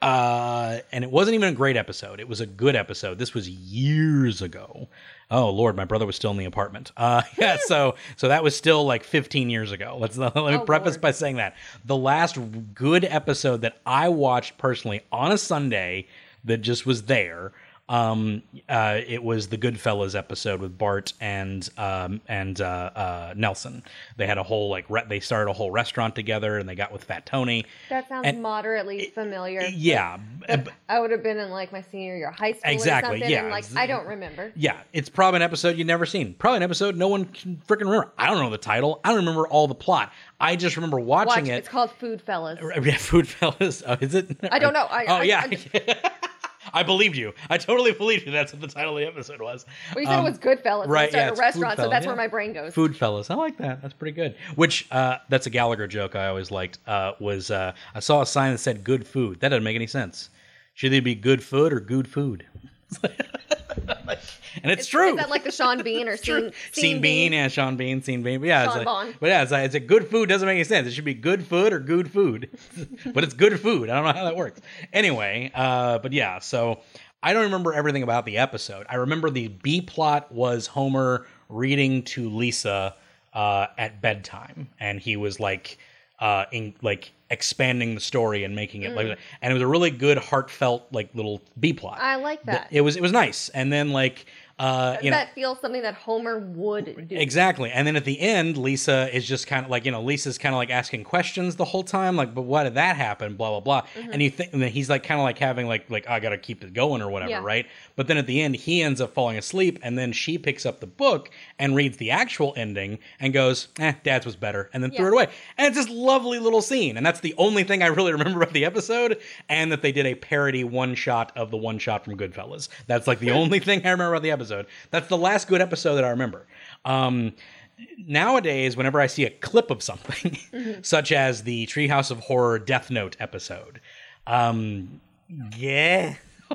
uh, and it wasn't even a great episode, it was a good episode. This was years ago. Oh Lord, my brother was still in the apartment. Uh, yeah, so so that was still like 15 years ago. Let's let me Oh, preface Lord. by saying that the last good episode that I watched personally on a Sunday that just was there. Um, uh, it was the Goodfellas episode with Bart and um, and uh, uh, Nelson. They had a whole like re- they started a whole restaurant together, and they got with Fat Tony. That sounds and- moderately familiar. Yeah, But I would have been in like my senior year of high school Exactly, or yeah. like I don't remember. yeah. It's probably an episode you've never seen. Probably an episode no one can freaking remember. I don't know the title. I don't remember all the plot. I just remember watching Watch, it. it's called Food Fellas. Yeah, Food Fellas. Oh, is it? I don't know. I- oh I- yeah. I- I believed you. I totally believed you. That's what the title of the episode was. Well, you said Um, it was Goodfellas. right, yeah, a restaurant, so that's yeah. where my brain goes. Food fellas. I like that. That's pretty good. Which uh, that's a Gallagher joke I always liked. Uh, was uh, I saw a sign that said "good food." That doesn't make any sense. Should either be good food or good food? and it's, Is- true. Is that like the Sean Bean or Scene, Scene Bean, yeah, Sean Bean, Scene Bean. But yeah, it's like, but yeah, it's like, it's a good food doesn't make any sense. It should be good food or good food, but it's good food. I don't know how that works. Anyway, uh, but yeah, so I don't remember everything about the episode. I remember the B plot was Homer reading to Lisa uh, at bedtime, and he was like, uh, in like expanding the story and making it like, and it was a really good, heartfelt like little B plot. Mm. I like that. It was it was nice, and then like. Uh, you know, that feels something that Homer would do. Exactly. And then at the end, Lisa is just kind of like, you know, Lisa's kind of like asking questions the whole time, like, but why did that happen? Blah, blah, blah. Mm-hmm. And you think, and then he's like, kind of like having like, like, I got to keep it going or whatever, Yeah. right? But then at the end, he ends up falling asleep. And then she picks up the book and reads the actual ending and goes, eh, dad's was better. And then threw it away. And it's this lovely little scene. And that's the only thing I really remember about the episode. And that they did a parody one shot of the one shot from Goodfellas. That's like the only thing I remember about the episode. That's the last good episode that I remember. Um, nowadays, whenever I see a clip of something, such as the Treehouse of Horror Death Note episode, um, yeah.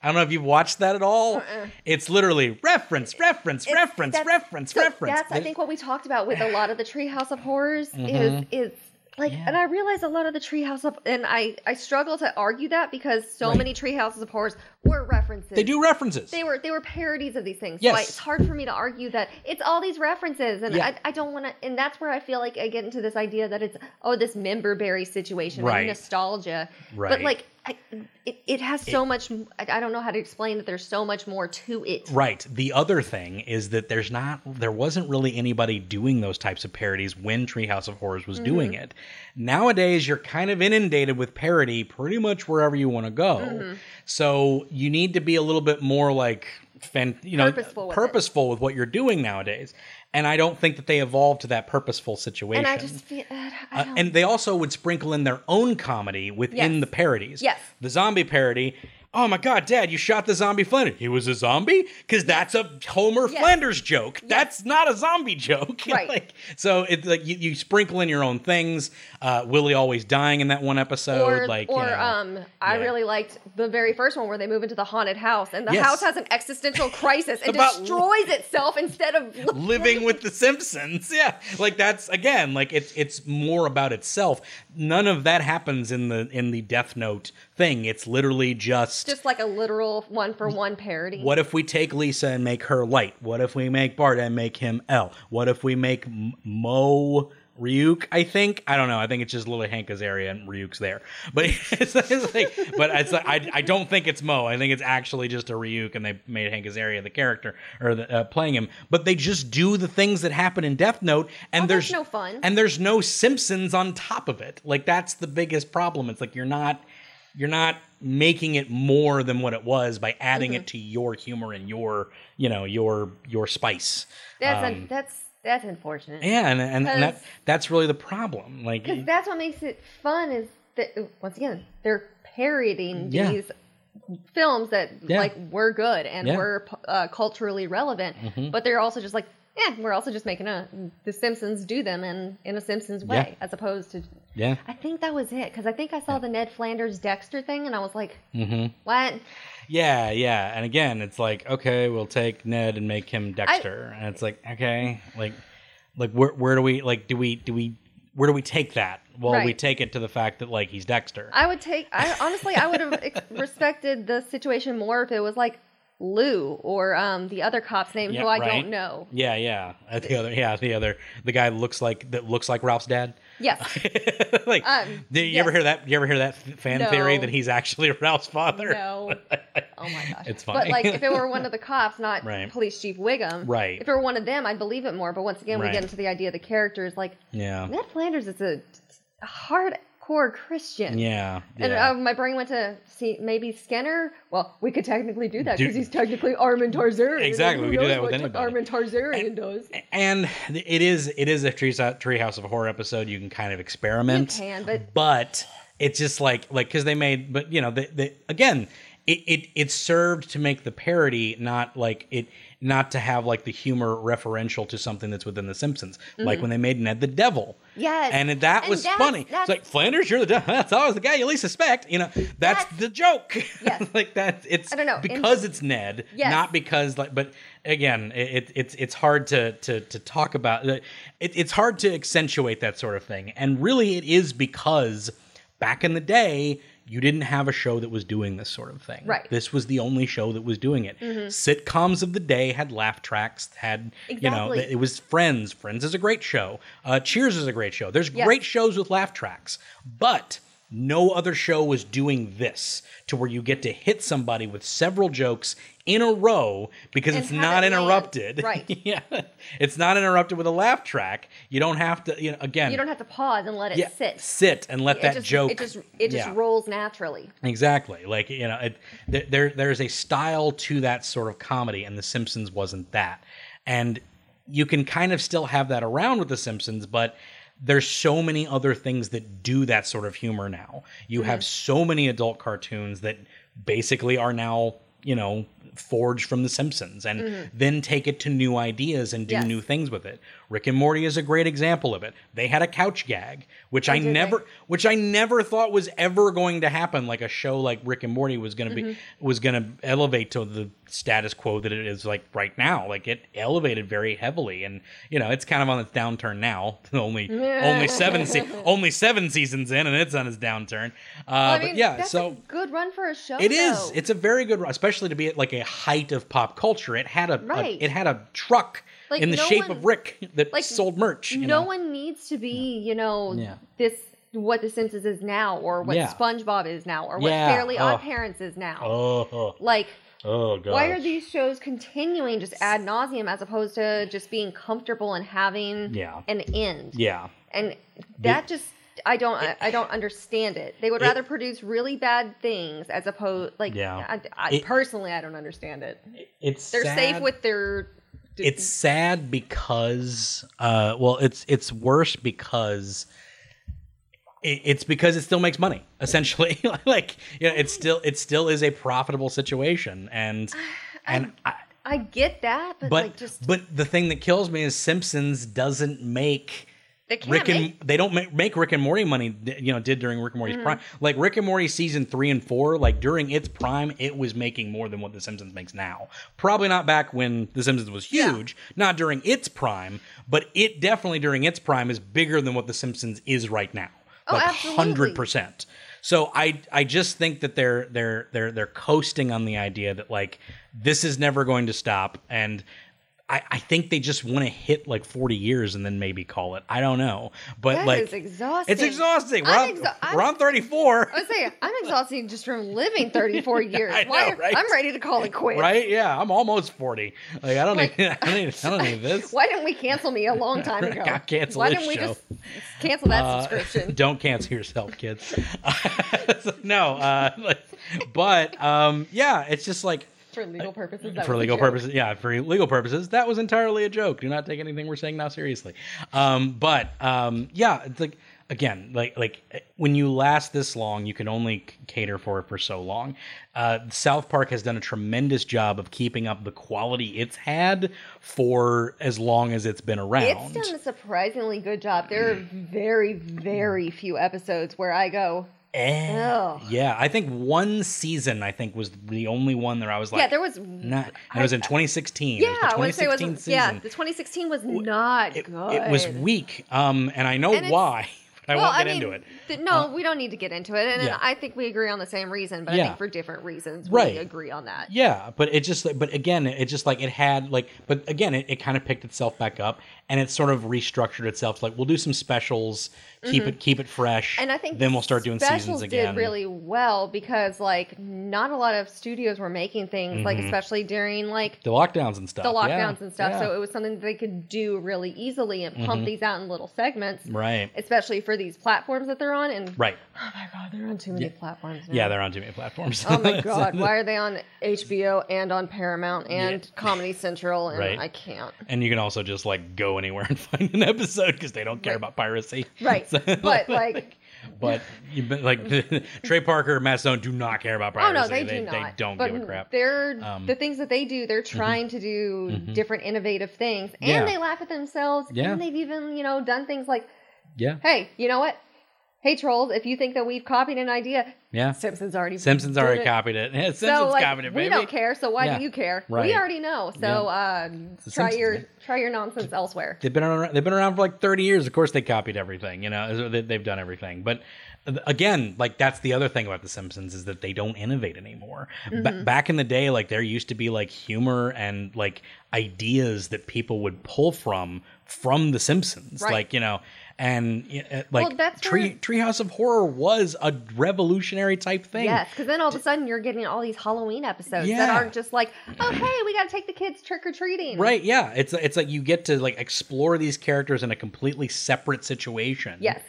I don't know if you've watched that at all. It's literally reference, reference, It's- reference, reference, so reference. That's I think what we talked about with a lot of the Treehouse of Horrors Mm-hmm. is is like, and I realize a lot of the Treehouse of, and I I struggle to argue that because so Right. many Treehouses of Horrors were references. they do references. They were they were parodies of these things. Yes. So I, it's hard for me to argue that it's all these references, and Yeah. I, I don't want to. And that's where I feel like I get into this idea that it's oh this memberberry situation Right. nostalgia. Right. But like I, it, it has so much. I, I don't know how to explain that. There's so much more to it. Right. The other thing is that there's not, there wasn't really anybody doing those types of parodies when Treehouse of Horrors was doing Mm-hmm. it. Nowadays, you're kind of inundated with parody pretty much wherever you want to go. Mm-hmm. So you need to be a little bit more like, fan, you know, Purposeful with purposeful with what you're doing nowadays. And I don't think that they evolved to that purposeful situation. And I just feel. I Uh, and they also would sprinkle in their own comedy within Yes. the parodies. Yes. The zombie parody. Oh my God, Dad, you shot the zombie Flanders. He was a zombie? Because that's a Homer Yes. Flanders joke. That's not a zombie joke. Right. like, so it's like you, you sprinkle in your own things. Uh, Willie always dying in that one episode. or like, or you know. um, I yeah. really liked the very first one where they move into the haunted house, and the Yes. house has an existential crisis and destroys itself instead of living with the Simpsons. Yeah, like that's again like it's it's more about itself. None of that happens in the in the Death Note thing. It's literally just just like a literal one for one parody. What if we take Lisa and make her light? What if we make Bart and make him L? What if we make M- Moe Ryuk, I think. I don't know. I think it's just Lily Hank Azaria and Ryuk's there. But it's, it's like, but it's like, I, I don't think it's Moe. I think it's actually just a Ryuk and they made Hank Azaria the character or the, uh, playing him. But they just do the things that happen in Death Note and Oh, there's no fun. And there's no Simpsons on top of it. Like that's the biggest problem. It's like you're not you're not making it more than what it was by adding Mm-hmm. it to your humor and your you know your your spice. That's Um, un- that's that's unfortunate. yeah, and and, and that that's really the problem. Like Because that's what makes it fun is that once again they're parodying Yeah. these films that Yeah. like were good and Yeah. Mm-hmm. were uh, culturally relevant, but they're also just like, yeah, we're also just making a The Simpsons do them in in a Simpsons way, Yeah. as opposed to. Yeah, I think that was it because I think I saw the Ned Flanders Dexter thing and I was like, hmm what? yeah, yeah. And again, it's like okay, we'll take Ned and make him Dexter, and it's like okay, like like where where do we like do we do we where do we take that? Well, we take it to the fact that like he's Dexter. I would take. I honestly, I would have respected the situation more if it was like Lou or um the other cop's name Yeah, who I right. don't know. Yeah, yeah. Uh, The other, yeah, the other, the guy looks like that looks like Ralph's dad. Yes. like, Um, did you ever hear that? You ever hear that fan No. theory that he's actually Ralph's father? No. Oh my gosh. It's funny. But like if it were one of the cops, not Right. Police Chief Wiggum. Right. If it were one of them, I'd believe it more. But once again, we get into the idea of the characters. Like Yeah, Ned Flanders is a, a hardcore Christian. yeah, And yeah. uh, my brain went to see maybe Skinner. Well, we could technically do that because he's technically Armin Tamzarian. Exactly, we could do that with anybody. Armin Tamzarian does. and it is it is a tree treehouse of horror episode. You can kind of experiment. You can, but- but it's just like like because they made but you know they, they again it, it it served to make the parody not like it not to have like the humor referential to something that's within the simpsons like when they made ned the devil Mm-hmm. Yes. and that And was that's- funny it's like flanders you're the devil that's always the guy you least suspect you know that's, That's- the joke Yes. like that it's I don't know, in- because it's ned Yes. not because like but again it, it, it's it's hard to to to talk about it, it's hard to accentuate that sort of thing and really it is because back in the day you didn't have a show that was doing this sort of thing. Right. this was the only show that was doing it. Sitcoms of the day had laugh tracks had you know it was friends. Friends is a great show. Uh, cheers is a great show. There's Yes. great shows with laugh tracks but no other show was doing this to where you get to hit somebody with several jokes in a row because And it's not it interrupted. Right. yeah. It's not interrupted with a laugh track. You don't have to, you know, again, You don't have to pause and let it yeah, sit. sit and let It that just, joke. It just it just yeah. rolls naturally. Exactly. Like you know, it, there- there there's a style to that sort of comedy, and The Simpsons wasn't that. And you can kind of still have that around with The Simpsons, but there's so many other things that do that sort of humor now. You have mm-hmm. so many adult cartoons that basically are now you know forged from The Simpsons, and then take it to new ideas and do Yes. new things with it. Rick and Morty is a great example of it. They had a couch gag, which I they? never which I never thought was ever going to happen. Like a show like Rick and Morty was going to be Mm-hmm. was going to elevate to the status quo that it is like right now. Like it elevated very heavily, and you know it's kind of on its downturn now. only only seven se- only seven seasons in, and it's on its downturn. Uh, I but yeah, that's so. a good run for a show. It is. though. It's a very good, run, especially to be at like a height of pop culture. It had a, a- it had a truck Like, in the no shape one- of Rick that like, sold merch. you no know? one needs to be, you know, Yeah. this what The Simpsons is now, or what Yeah. SpongeBob is now, or what Yeah. Fairly Odd Oh. Parents is now. Oh, oh, Like, oh god. why are these shows continuing just ad nauseum as opposed to just being comfortable and having Yeah. an end? Yeah. And that just I don't I, I don't understand it. They would It- rather produce really bad things as opposed like Yeah. I, I, It- personally I don't understand it. It's They're sad. safe with their it's sad because uh well it's it's worse because it, it's because it still makes money essentially like you know it still it still is a profitable situation and and I, I get that, but, but like just but the thing that kills me is Simpsons doesn't make they can't Rick and make they don't make, make Rick and Morty money. You know, did during Rick and Morty's Mm-hmm. prime. Like Rick and Morty season three and four, like during its prime, it was making more than what The Simpsons makes now. Probably not back when The Simpsons was Yeah. huge, not during its prime, but it definitely during its prime is bigger than what The Simpsons is right now. Oh, like hundred percent. So I I just think that they're they're they're they're coasting on the idea that like this is never going to stop and I, I think they just want to hit like 40 years and then maybe call it. I don't know. But That like is exhausting. it's exhausting. We're, I'm on, we're on 34. I was saying, I'm exhausted just from living 34 years. I know, Why, right? I'm ready to call it quits. Right? Yeah, I'm almost 40. Like I don't Like- need I don't need, I don't need this. Why didn't we cancel me a long time ago? Cancel Why this didn't we show. just cancel that Uh, subscription? don't cancel yourself, kids. no, uh, but um, yeah, it's just like For legal purposes. that for legal purposes. Yeah, for legal purposes, that was entirely a joke. Do not take anything we're saying now seriously. Um, but um, yeah, it's like again, like like when you last this long, you can only cater for it for so long. Uh, South Park has done a tremendous job of keeping up the quality it's had for as long as it's been around. It's done a surprisingly good job. There are very, very few episodes where I go, Eh. Yeah, I think one season I think was the only one that I was like, yeah, there was. not. And it was in 2016. Yeah, it was the I would say it was. 2016 Yeah, season. the 2016 was not it, good. it was weak. Um, and I know And why. But I well, won't I get mean, into it. Th- no, we don't need to get into it, and Yeah. I think we agree on the same reason, but I think for different reasons, Right. we agree on that. Yeah, but it just but again, it just like it had like but again, it, it kind of picked itself back up and it sort of restructured itself. Like we'll do some specials, keep it keep it fresh, Mm-hmm. And I think then we'll start doing specials seasons again. did really well because like not a lot of studios were making things like especially during like the lockdowns and stuff. the lockdowns Mm-hmm. yeah, and stuff. yeah. So it was something that they could do really easily and pump these out in little segments, right, especially for these platforms that they're on. And right. oh my god, they're on too many platforms. Now. Yeah, they're on too many platforms. Oh my god, why are they on HBO and on Paramount and Comedy Central? And Right. I can't. and you can also just like go anywhere and find an episode because they don't care Right. about piracy. Right. So, But like, but you've been like Trey Parker, Matt Stone do not care about oh piracy. no, they, do not. They don't but give a crap. They're Um, mm-hmm. the things that they do. They're trying to do different, innovative things, and Yeah. they laugh at themselves. Yeah. And they've even you know done things like, Yeah, hey, you know what? Hey trolls, if you think that we've copied an idea, yeah. Simpsons already Simpsons already it. copied it. Yeah, Simpsons so like, copied it, baby. we don't care. So why Yeah. do you care? Right. We already know. So uh, The try Simpsons, your man. try your nonsense elsewhere. They've been around. They've been around for like thirty years. Of course, they copied everything. You know, they- they've done everything. But uh, again, like that's the other thing about the Simpsons is that they don't innovate anymore. Mm-hmm. Ba- back in the day, like there used to be like humor and like ideas that people would pull from from the Simpsons. Right. Like you know, and uh, like Well, that's Tree Treehouse of Horror was a revolutionary type thing. Yes, because then all of a sudden you're getting all these Halloween episodes that aren't just like, oh hey, we got to take the kids trick or treating. Right, yeah. It's it's like you get to like explore these characters in a completely separate situation. Yes.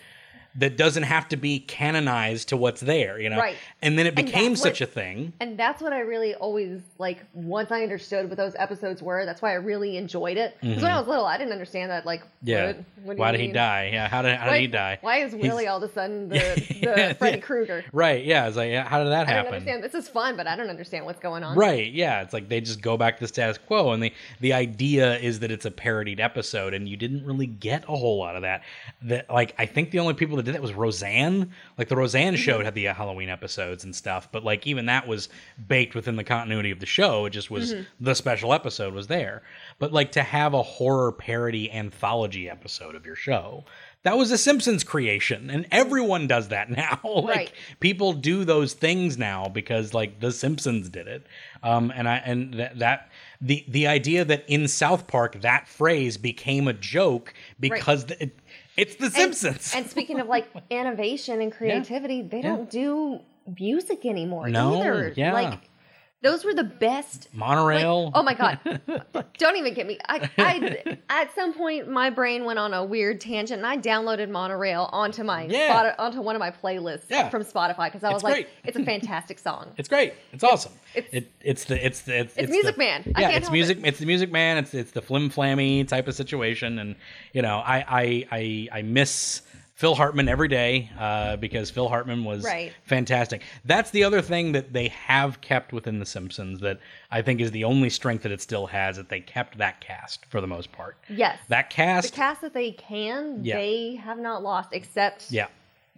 That doesn't have to be canonized to what's there, you know. Right. And then it became such what- a thing. And that's what I really always like. Once I understood what those episodes were, that's why I really enjoyed it. Because when I was little, I didn't understand that. Like, Mm-hmm. Yeah. what, what Why did he die? Yeah. How did how did he die? Why is He's- Willie all of a sudden the, Yeah. the Freddy Krueger? Right. Yeah. It's like, how did that happen? I don't understand. This is fun, but I don't understand what's going on. Right, yeah. It's like they just go back to the status quo and the the idea is that it's a parodied episode and you didn't really get a whole lot of that. That like I think the only people that did that was Roseanne. Like the Roseanne Mm-hmm. show had the uh, Halloween episodes and stuff, but like even that was baked within the continuity of the show. It just was Mm-hmm. the special episode was there. But like to have a horror parody anthology episode of your show. That was a Simpsons creation, and everyone does that now. like Right. people do those things now because like the Simpsons did it. Um, and I and that, that the the idea that in South Park that phrase became a joke because the, it, it's the Simpsons. And, speaking of like innovation and creativity, they don't do music anymore No, either. yeah. Like those were the best Monorail. Like, oh my god! Don't even get me. I, I at some point my brain went on a weird tangent, and I downloaded Monorail onto my Yeah. Spot, onto one of my playlists Yeah. from Spotify because I It's was like, great. it's a fantastic song. It's great. It's awesome. it's- it, it's the it's the it's, It's the- Music Man. I yeah, can't it's music. it. It's the Music Man. It's it's the flim flammy type of situation, and you know, I I I, I miss. Phil Hartman every day uh, because Phil Hartman was Right. fantastic. That's the other thing that they have kept within The Simpsons that I think is the only strength that it still has that they kept that cast for the most part. Yes, That cast, the cast, that they can, Yeah. they have not lost, except yeah,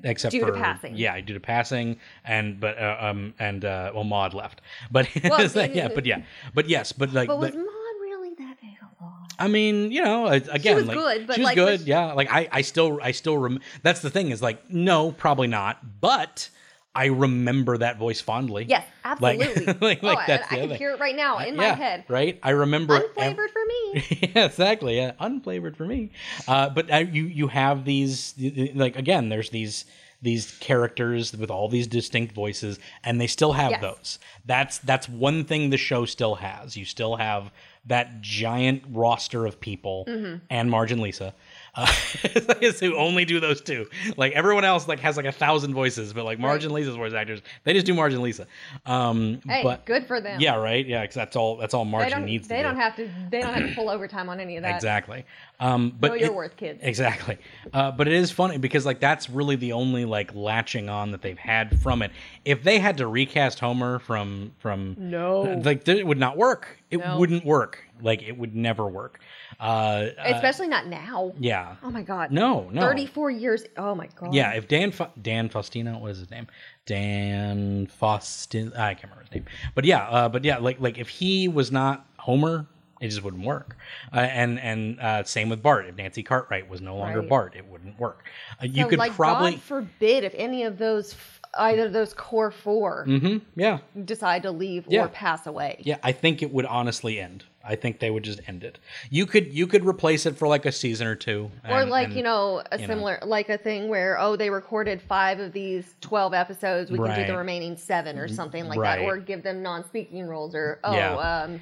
except Due to for passing. Yeah, due to passing, and but uh, um and uh, well, Maude left, but Well, like, yeah, but yeah, but yes, but like, But was but- Maude really that big a loss? I mean, you know, again, was like, good, but, she was like, good. was- yeah, like I, I still, I still. Rem- that's the thing is like, no, probably not. But I remember that voice fondly. Yes, absolutely. like- oh, like I- that's I, the can other hear it right now in yeah, my head. Right? I remember ev- Unflavored for me. yeah, exactly. Yeah, unflavored for me. Uh, but uh, you you have these like again. There's these these characters with all these distinct voices, and they still have Yes. those. That's that's one thing the show still has. You still have that giant roster of people Mm-hmm. and Marge and Lisa. Uh, who only do those two. Like everyone else, like has like a thousand voices, but like Marge Right. and Lisa's voice actors, they just do Marge and Lisa. Um, Hey, but good for them. yeah, right. Yeah, because that's all. That's all Marge They needs. They to don't do. have to. They don't have to pull overtime on any of that. Exactly. Um, but Know your it- worth, kids. Exactly. Uh, but it is funny because like that's really the only like latching on that they've had from it. If they had to recast Homer from from No. like it would not work. It No. wouldn't work. Like it would never work. Uh, uh, Especially not now. yeah. Oh my god. No, no. Thirty-four years. Oh my god. Yeah, if Dan Fa- Dan Faustino, what is his name? Dan Faustin. I can't remember his name. But yeah, uh, but yeah, like like if he was not Homer, it just wouldn't work. Uh, and and uh, same with Bart. If Nancy Cartwright was no longer Right. Bart, it wouldn't work. Uh, you So, could like, probably. God forbid if any of those, either of those core 4 hmm yeah, decide to leave Yeah. or pass away. yeah. I think it would honestly end. I think they would just end it. You could you could replace it for like a season or two. Or like and- you know a you know. similar like a thing where oh they recorded five of these twelve episodes we can do the remaining seven or something like Right. that or give them non-speaking roles or oh Yeah. um,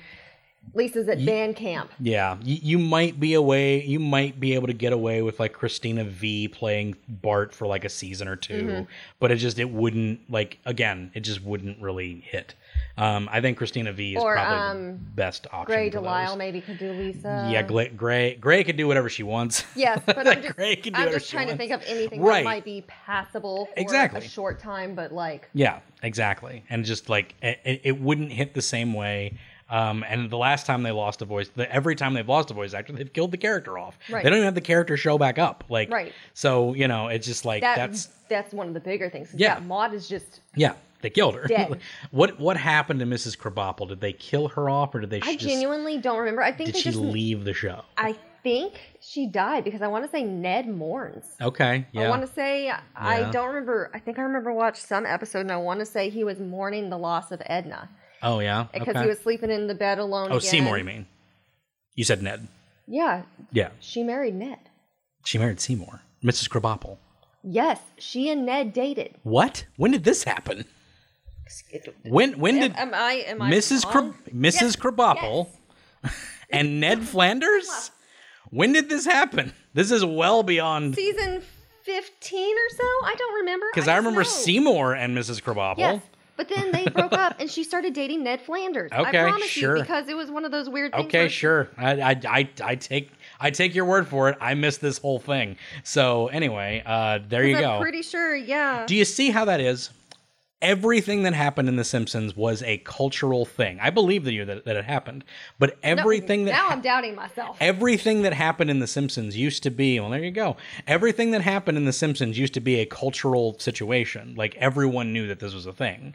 Lisa's at band camp Yeah, you, you might be away. You might be able to get away with like Cristina Vee playing Bart for like a season or 2 Mm-hmm. but it just it wouldn't like again. It just wouldn't really hit. Um, I think Cristina Vee is Or, probably um, the best option. Grey DeLisle those. maybe could do Lisa Yeah, Gray, Gray Gray could do whatever she wants. yes but I'm Like, just, Gray can do I'm just trying to think of anything Right. that might be passable for Exactly. a short time but like Yeah, exactly. And just like it, it- wouldn't hit the same way. Um, and the last time they lost a voice, the, every time they've lost a voice actor, they've killed the character off. Right. They don't even have the character show back up. Like, Right. So you know, it's just like that, that's that's one of the bigger things Yeah. yeah Maude is just yeah, they killed her. Dead. what what happened to Mrs. Krabappel? Did they kill her off, or did they I just genuinely don't remember I think did she just leave the show? I think she died because I want to say Ned mourns. Okay, yeah, I want to say I don't remember. I think I remember watched some episode, and I want to say he was mourning the loss of Edna oh yeah, because okay. he was sleeping in the bed alone. oh again. Seymour, you mean? You said Ned. Yeah, Yeah, she married Ned. she married Seymour, Mrs. Krabappel. Yes, she and Ned dated. What? When did this happen? When when Am, did am I? Am I? Mrs. Krab- Mrs. Yes, Krabappel and Ned Flanders? When did this happen? This is well beyond Season fifteen or so. I don't remember. because I, just remember know. Seymour and Mrs. Krabappel. Yes. But then they broke up, and she started dating Ned Flanders. Okay, I promise sure. you, because it was one of those weird things. Okay, sure. I, I, I, I take I take your word for it. I missed this whole thing. So anyway, uh, there you I'm go. pretty sure. Yeah. Do you see how that is? Everything that happened in The Simpsons was a cultural thing. I believe that you that, that it happened, but No, everything that now ha- I'm doubting myself. everything that happened in The Simpsons used to be, well, there you go. Everything that happened in The Simpsons used to be a cultural situation. Like everyone knew that this was a thing.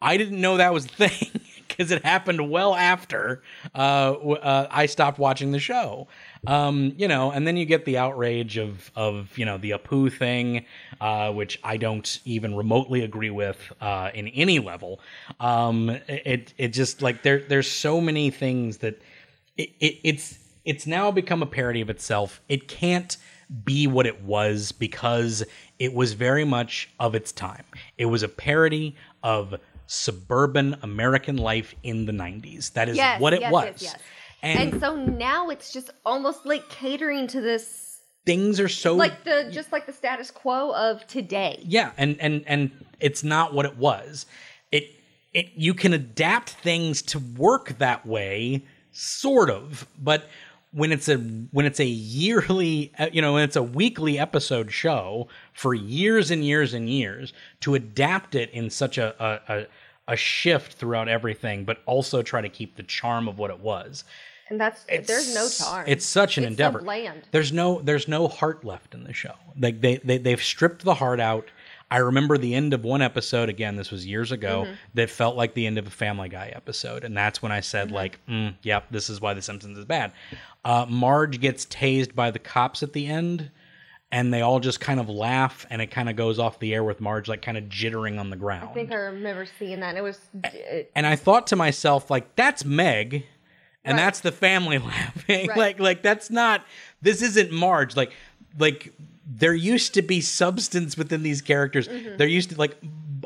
I didn't know that was a thing because it happened well after uh, uh, I stopped watching the show. Um, you know, and then you get the outrage of of you know the Apu thing, uh, which I don't even remotely agree with uh, in any level. Um, it it just like there there's so many things that it, it, it's it's now become a parody of itself. It can't be what it was because it was very much of its time. It was a parody of suburban American life in the 90s. That is Yes, what it yes, was. yes. And, And so now it's just almost like catering to this, things are so like the just like the status quo of today. yeah and and and it's not what it was it it you can adapt things to work that way sort of but when it's a when it's a yearly uh, you know when it's a weekly episode show for years and years and years to adapt it in such a a, a, shift throughout everything but also try to keep the charm of what it was And that's there's no charm. It's such an It's endeavor. bland. There's no there's no heart left in the show. Like they, they they've stripped the heart out. I remember the end of one episode again. This was years ago. Mm-hmm. That felt like the end of a Family Guy episode, and that's when I said Mm-hmm. like, mm, "Yep, this is why The Simpsons is bad." Uh, Marge gets tased by the cops at the end, and they all just kind of laugh, and it kind of goes off the air with Marge like kind of jittering on the ground. I think I remember seeing that. And it was it, and I thought to myself, like, that's Meg, and Right. that's the family laughing. Right. Like, like that's not. This isn't Marge. Like, like there used to be substance within these characters. Mm-hmm. There used to like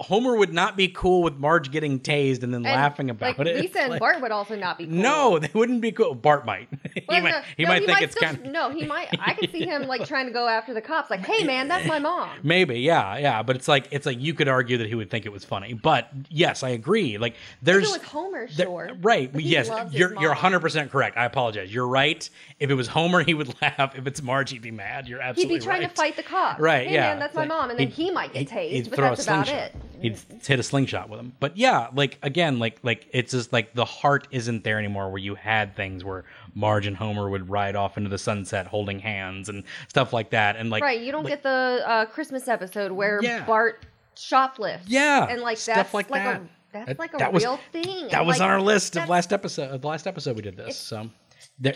Homer would not be cool with Marge getting tased and then and, laughing about like, it. Lisa It's and like- Bart would also not be cool. No, they wouldn't be cool. Bart might. he Well, might. he no, might think it's still- kind of. No, he might. I could see him like trying to go after the cops. Like, hey man, that's my mom. Maybe, yeah, yeah, but it's like it's like you could argue that he would think it was funny, but yes, I agree. Like If there's it was Homer, There- sure. right. But yes, you're you're 100 percent correct. I apologize. You're right. If it was Homer, he would laugh. If it's Marge, he'd be mad. You're absolutely right. He'd be trying right. to fight the cops. Right. Hey yeah. man, that's It's my like- mom, and then he'd- might get tased, but that's about it. He'd hit a slingshot with him. But yeah, like again, like like it's just like the heart isn't there anymore. Where you had things where Marge and Homer would ride off into the sunset holding hands and stuff like that, and like right. You don't like- get the uh, Christmas episode where Yeah. Bart shoplifts. Yeah, and like stuff that's like that. a that's That- like a that was- real thing. That And, was like, on our list of last episode. Of The last episode we did this. So there,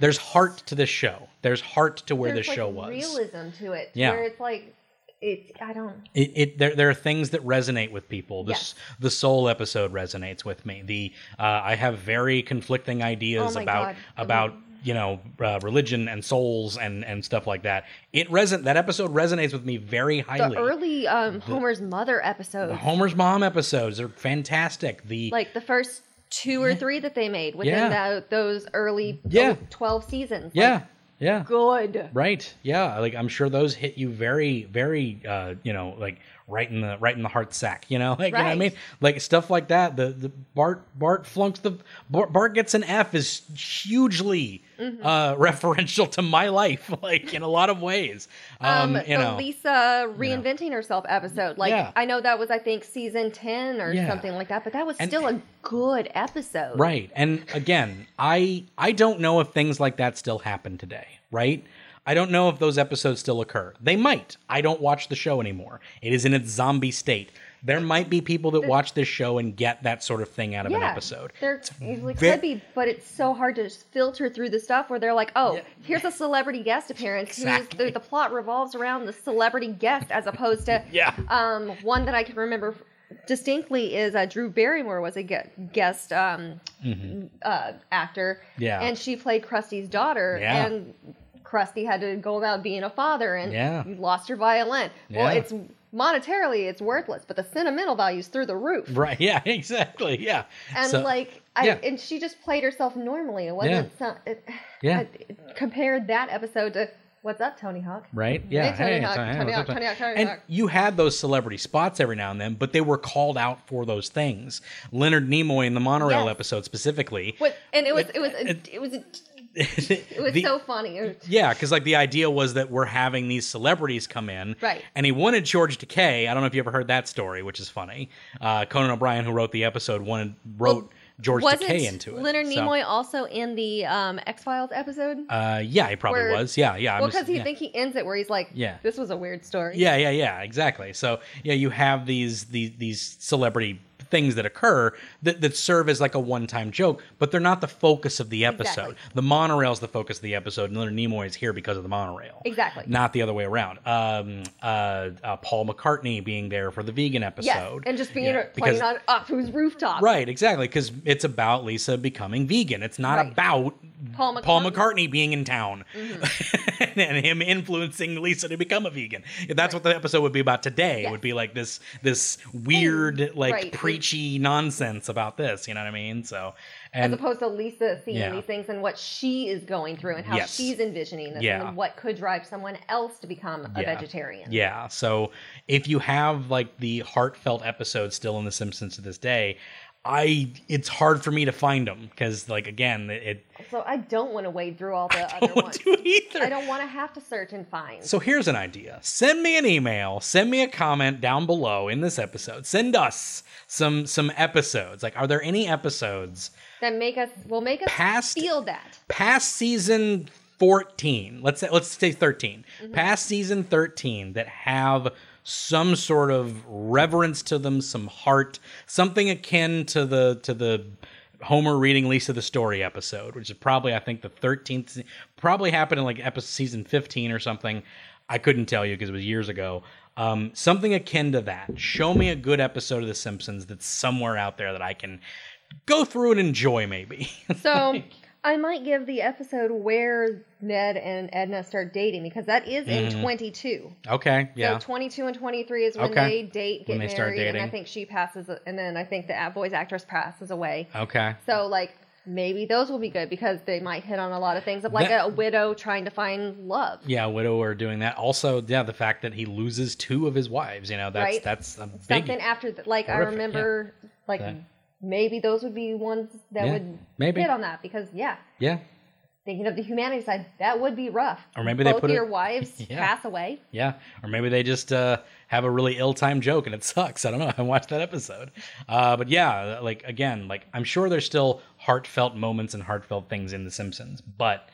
there's heart to this show. There's heart to where this like show was. realism to it. Yeah. where it's like it. I don't. It, it there, there are things that resonate with people. The Yes. the soul episode resonates with me. The uh, I have very conflicting ideas Oh about God. about you know uh, religion and souls and and stuff like that. It reson that episode resonates with me very highly. The early um, Homer's mother episodes, The Homer's mom episodes are fantastic. The like the first two or three that they made within Yeah. that, those early Yeah. 12 seasons. like, yeah good. Right. Yeah. Like I'm sure those hit you very, very, uh, you know, like right in the right in the heart sack. You know, like you know what I mean, like stuff like that. The the Bart Bart flunks the Bart, Bart gets an F is hugely Mm-hmm. uh, referential to my life, like in a lot of ways. Um, Um, you the know, Lisa reinventing herself episode, like Yeah. I know that was I think season ten or Yeah. something like that, but that was And- still a good episode. Right. And again, I I don't know if things like that still happen today, right? I don't know if those episodes still occur. They might. I don't watch the show anymore. It is in its zombie state. There might be people that watch this show and get that sort of thing out of Yeah, an episode. there easily ve- could be, but it's so hard to just filter through the stuff where they're like, "Oh, here's a celebrity guest appearance." who's- Exactly. the, the plot revolves around the celebrity guest, as opposed to Yeah. um, one that I can remember distinctly is uh, Drew Barrymore was a gue- guest um, uh, actor, Mm-hmm. Yeah. and she played Krusty's daughter, Yeah. and Krusty had to go about being a father, and Yeah. you lost your violin. Well, it's monetarily it's worthless, but the sentimental value's through the roof. Right. Yeah, exactly. Yeah. And So- like, I yeah. and she just played herself normally. It wasn't some. It, Yeah. I, compared that episode to what's up, Tony Hawk? Right? Yeah. Tony Hawk, Tony- Tony Hawk, Tony Hawk, Tony and Hawk. you had those celebrity spots every now and then, but they were called out for those things. Leonard Nimoy in the monorail Yes. episode specifically. What? And it was it was it- it was it was the- so funny. Yeah, because like the idea was that we're having these celebrities come in, Right. And he wanted George Takei. I don't know if you ever heard that story, which is funny. Uh, Conan O'Brien, who wrote the episode, wanted wrote George Wasn't Takei into it. Leonard So, Nimoy also in the um, X Files episode? Uh, yeah, he probably Where- was. Yeah, yeah. I'm well, because he yeah. think he ends it where he's like, Yeah. this was a weird story." Yeah, yeah, yeah, exactly. So yeah, you have these these these celebrity things that occur that, that serve as like a one-time joke, but they're not the focus of the episode. Exactly. The is the focus of the episode, and Leonard Nimoy is here because of the monorail. Exactly. Not the other way around. Um, uh, uh, Paul McCartney being there for the vegan episode. Yes, and just being Yeah, playing because- on Apu's rooftop. Right, exactly, because it's about Lisa becoming vegan. It's not Right. about Paul Paul McCartney. McCartney being in town and him influencing Lisa to become a vegan. If that's what the episode would be about today, it would be like this this weird, like right. Preachy nonsense about this. You know what I mean? So, As opposed to Lisa seeing Yeah. these things and what she is going through and how Yes. she's envisioning this Yeah. and what could drive someone else to become a Yeah. vegetarian. Yeah. So if you have like the heartfelt episode still in The Simpsons to this day, I it's hard for me to find them because like again it. So I don't want to wade through all the I other don't ones. either. I don't want to have to search and find. So here's an idea. Send me an email, send me a comment down below in this episode. Send us some some episodes. Like are there any episodes that make us will make us Past- feel that. past season 14, let's say let's say 13. Mm-hmm. Past season 13 that have some sort of reverence to them, some heart, something akin to the to the Homer reading Lisa the story episode, which is probably I think the 13th probably happened in like episode season 15 or something. I couldn't tell you because it was years ago. Um, something akin to that. Show me a good episode of The Simpsons that's somewhere out there that I can go through and enjoy, maybe. So I might give the episode where Ned and Edna start dating because that is in 22. okay, Mm-hmm. yeah. So 22 and 23 is when Okay. they date, get When they married, start and I think she passes, and then I think the voice actress passes away. okay. So like maybe those will be good because they might hit on a lot of things of like That- a widow trying to find love. Yeah, a widower doing that. Also, yeah, the fact that he loses two of his wives. You know, that's Right. that's a big. Something after th- like I Horrific, remember like That- maybe those would be ones that Yeah, would maybe. hit on that because yeah, Yeah, thinking of the humanity side, that would be rough. Or maybe they both put it- your wives Yeah. pass away. yeah. Or maybe they just uh, have a really ill-timed joke and it sucks. I don't know. I haven't watched that episode. Uh, but yeah, like again, like I'm sure there's still heartfelt moments and heartfelt things in The Simpsons, but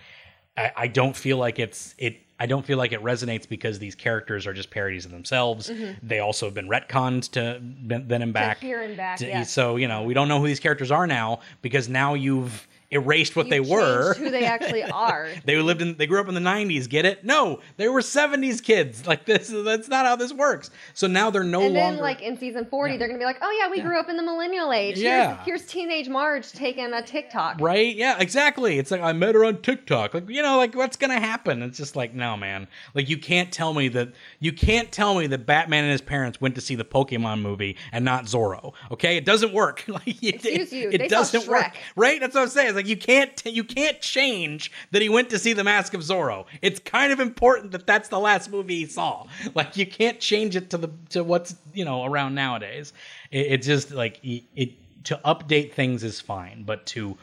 I, I don't feel like it's it. I don't feel like it resonates because these characters are just parodies of themselves. Mm-hmm. They also have been retconned to then and back. here and back, To- yes. So you know we don't know who these characters are now because now you've erased what You they were. who they actually are. They lived in they grew up in the 90s, get it? No, they were 70s kids. Like this that's not how this works. So now they're no longer. and longer then like in season 40 they're gonna be like oh yeah we grew up in the millennial age Yeah. here's, here's teenage marge taking a tiktok Right? Yeah, exactly. It's like I met her on TikTok. Like, you know, like what's gonna happen? It's just like, no, man. Like you can't tell me that you can't tell me that Batman and his parents went to see the Pokemon movie and not Zorro. Okay? It doesn't work. like it, Excuse you, it saw doesn't work. Right? That's what I'm saying. Like you can't you can't change that he went to see the Mask of Zorro. It's kind of important that that's the last movie he saw. Like you can't change it to the to what's you know around nowadays. It, it's just like it, it to update things is fine, but to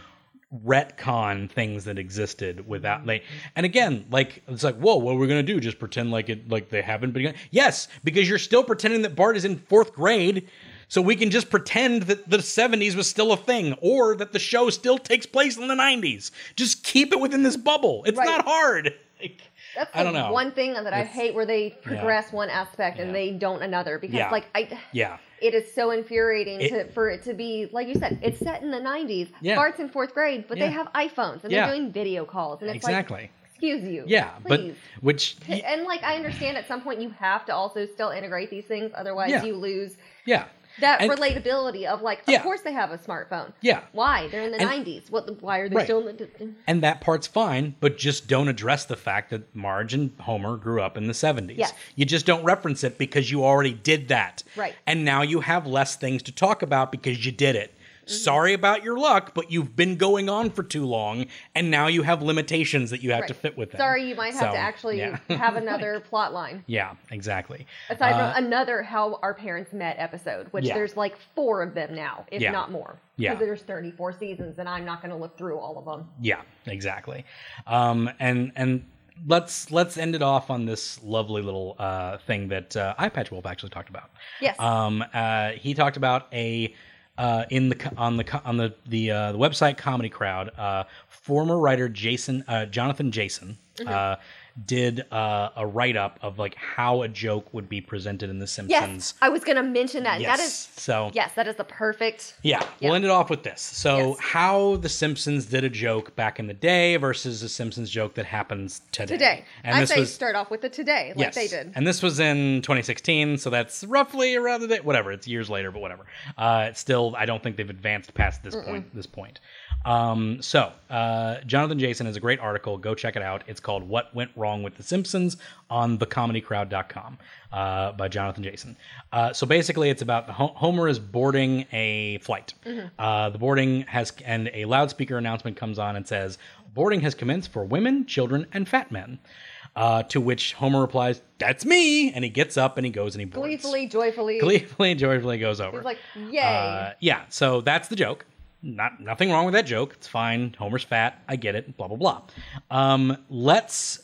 retcon things that existed without like and again like it's like whoa what are we gonna do just pretend like it like they haven't been yes because you're still pretending that bart is in fourth grade so we can just pretend that the 70s was still a thing or that the show still takes place in the 90s just keep it within this bubble it's Right. not hard like, that's I don't know. one thing that i It's- hate where they progress one aspect and Yeah. they don't another because Yeah. like i yeah it is so infuriating It- to for it to be like you said it's set in the 90s Yeah. bart's in fourth grade but Yeah. they have iphones and Yeah. they're doing video calls and it's exactly like excuse you yeah please. but which and like i understand at some point you have to also still integrate these things otherwise Yeah. you lose yeah that And- relatability of like Yeah. of course they have a smartphone Yeah. why they're in the And- 90s what why are they Right. still in the And that part's fine, but just don't address the fact that Marge and Homer grew up in the 70s. Yes. You just don't reference it because you already did that. Right. And now you have less things to talk about because you did it. Mm-hmm. Sorry about your luck, but you've been going on for too long, and now you have limitations that you have to Right. fit within. Sorry, you might have So, to actually yeah. have another plot line. yeah, exactly. Aside Uh, from another How Our Parents Met episode, which Yeah. there's like four of them now, if Yeah. not more. Yeah. Because there's 34 seasons, and I'm not going to look through all of them. Yeah, exactly. Um, and and let's let's end it off on this lovely little uh, thing that uh, Eyepatch Wolf actually talked about. Yes. Um, uh, he talked about a uh, in the on the on the the, uh, the website Comedy Crowd. Uh, former writer Jason uh, Jonathan Jason Mm-hmm. Did uh, a write up of like how a joke would be presented in The Simpsons. yes, I was going to mention that. Yes. That is, so yes, that is the perfect. yeah, Yeah. we'll end it off with this. So, Yes. how The Simpsons did a joke back in the day versus a Simpsons joke that happens today. Today. And I this say was start off with the today, like yes, they did. and this was in 2016, so that's roughly around the day. Whatever, it's years later, but whatever. Uh, it's still, I don't think they've advanced past this point. This point. Um, so, uh, Jonathan Jason has a great article. Go check it out. It's called "What Went Wrong with The Simpsons" on thecomedycrowd.com uh, by Jonathan Jason. Uh, so basically, it's about Ho- Homer is boarding a flight. Uh, the boarding has, and a loudspeaker announcement comes on and says, "Boarding has commenced for women, children, and fat men." Uh, to which Homer replies, "That's me," and he gets up and he goes and he boards. Gleefully, joyfully. gleefully, joyfully goes over. He's like, yay. Uh, yeah, so that's the joke. Not nothing wrong with that joke. It's fine. Homer's fat. I get it. Blah blah blah. Um, let's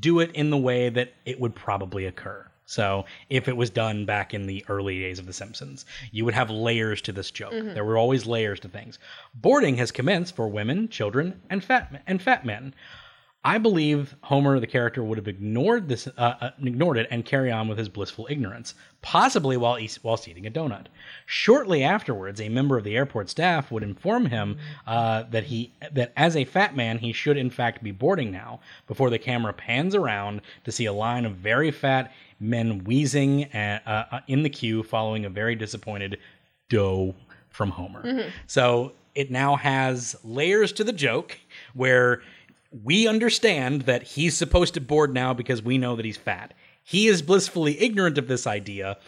do it in the way that it would probably occur. So if it was done back in the early days of The Simpsons, you would have layers to this joke. Mm-hmm. There were always layers to things. Boarding has commenced for women, children, and fat men, and fat men. I believe Homer, the character, would have ignored this, uh, uh, ignored it, and carry on with his blissful ignorance, possibly while eat, whilst eating a donut. Shortly afterwards, a member of the airport staff would inform him uh, that he that as a fat man he should in fact be boarding now. Before the camera pans around to see a line of very fat men wheezing uh, uh, in the queue, following a very disappointed dough from Homer. So it now has layers to the joke where we understand that he's supposed to board now because we know that he's fat. He is blissfully ignorant of this idea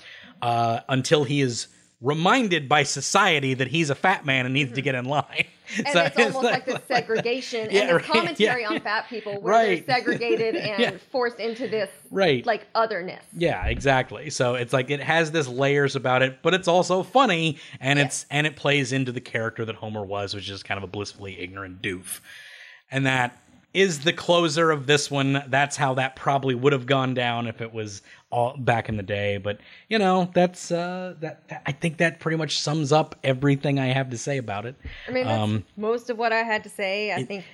uh, until he is reminded by society that he's a fat man and needs to get in line. And So it's almost like the segregation Yeah, and right, commentary yeah. on fat people where Right. they're segregated and Yeah. forced into this Right. like otherness. Yeah, exactly. So it's like it has this layers about it, but it's also funny and it's and it plays into the character that Homer was, which is kind of a blissfully ignorant doof. And that is the closer of this one. That's how that probably would have gone down if it was all back in the day. But you know, that's uh that, that- I think that pretty much sums up everything I have to say about it. I mean, that's Um, most of what I had to say. I think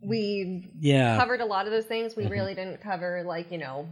we Yeah. Mm-hmm. covered a lot of those things. We really didn't cover like you know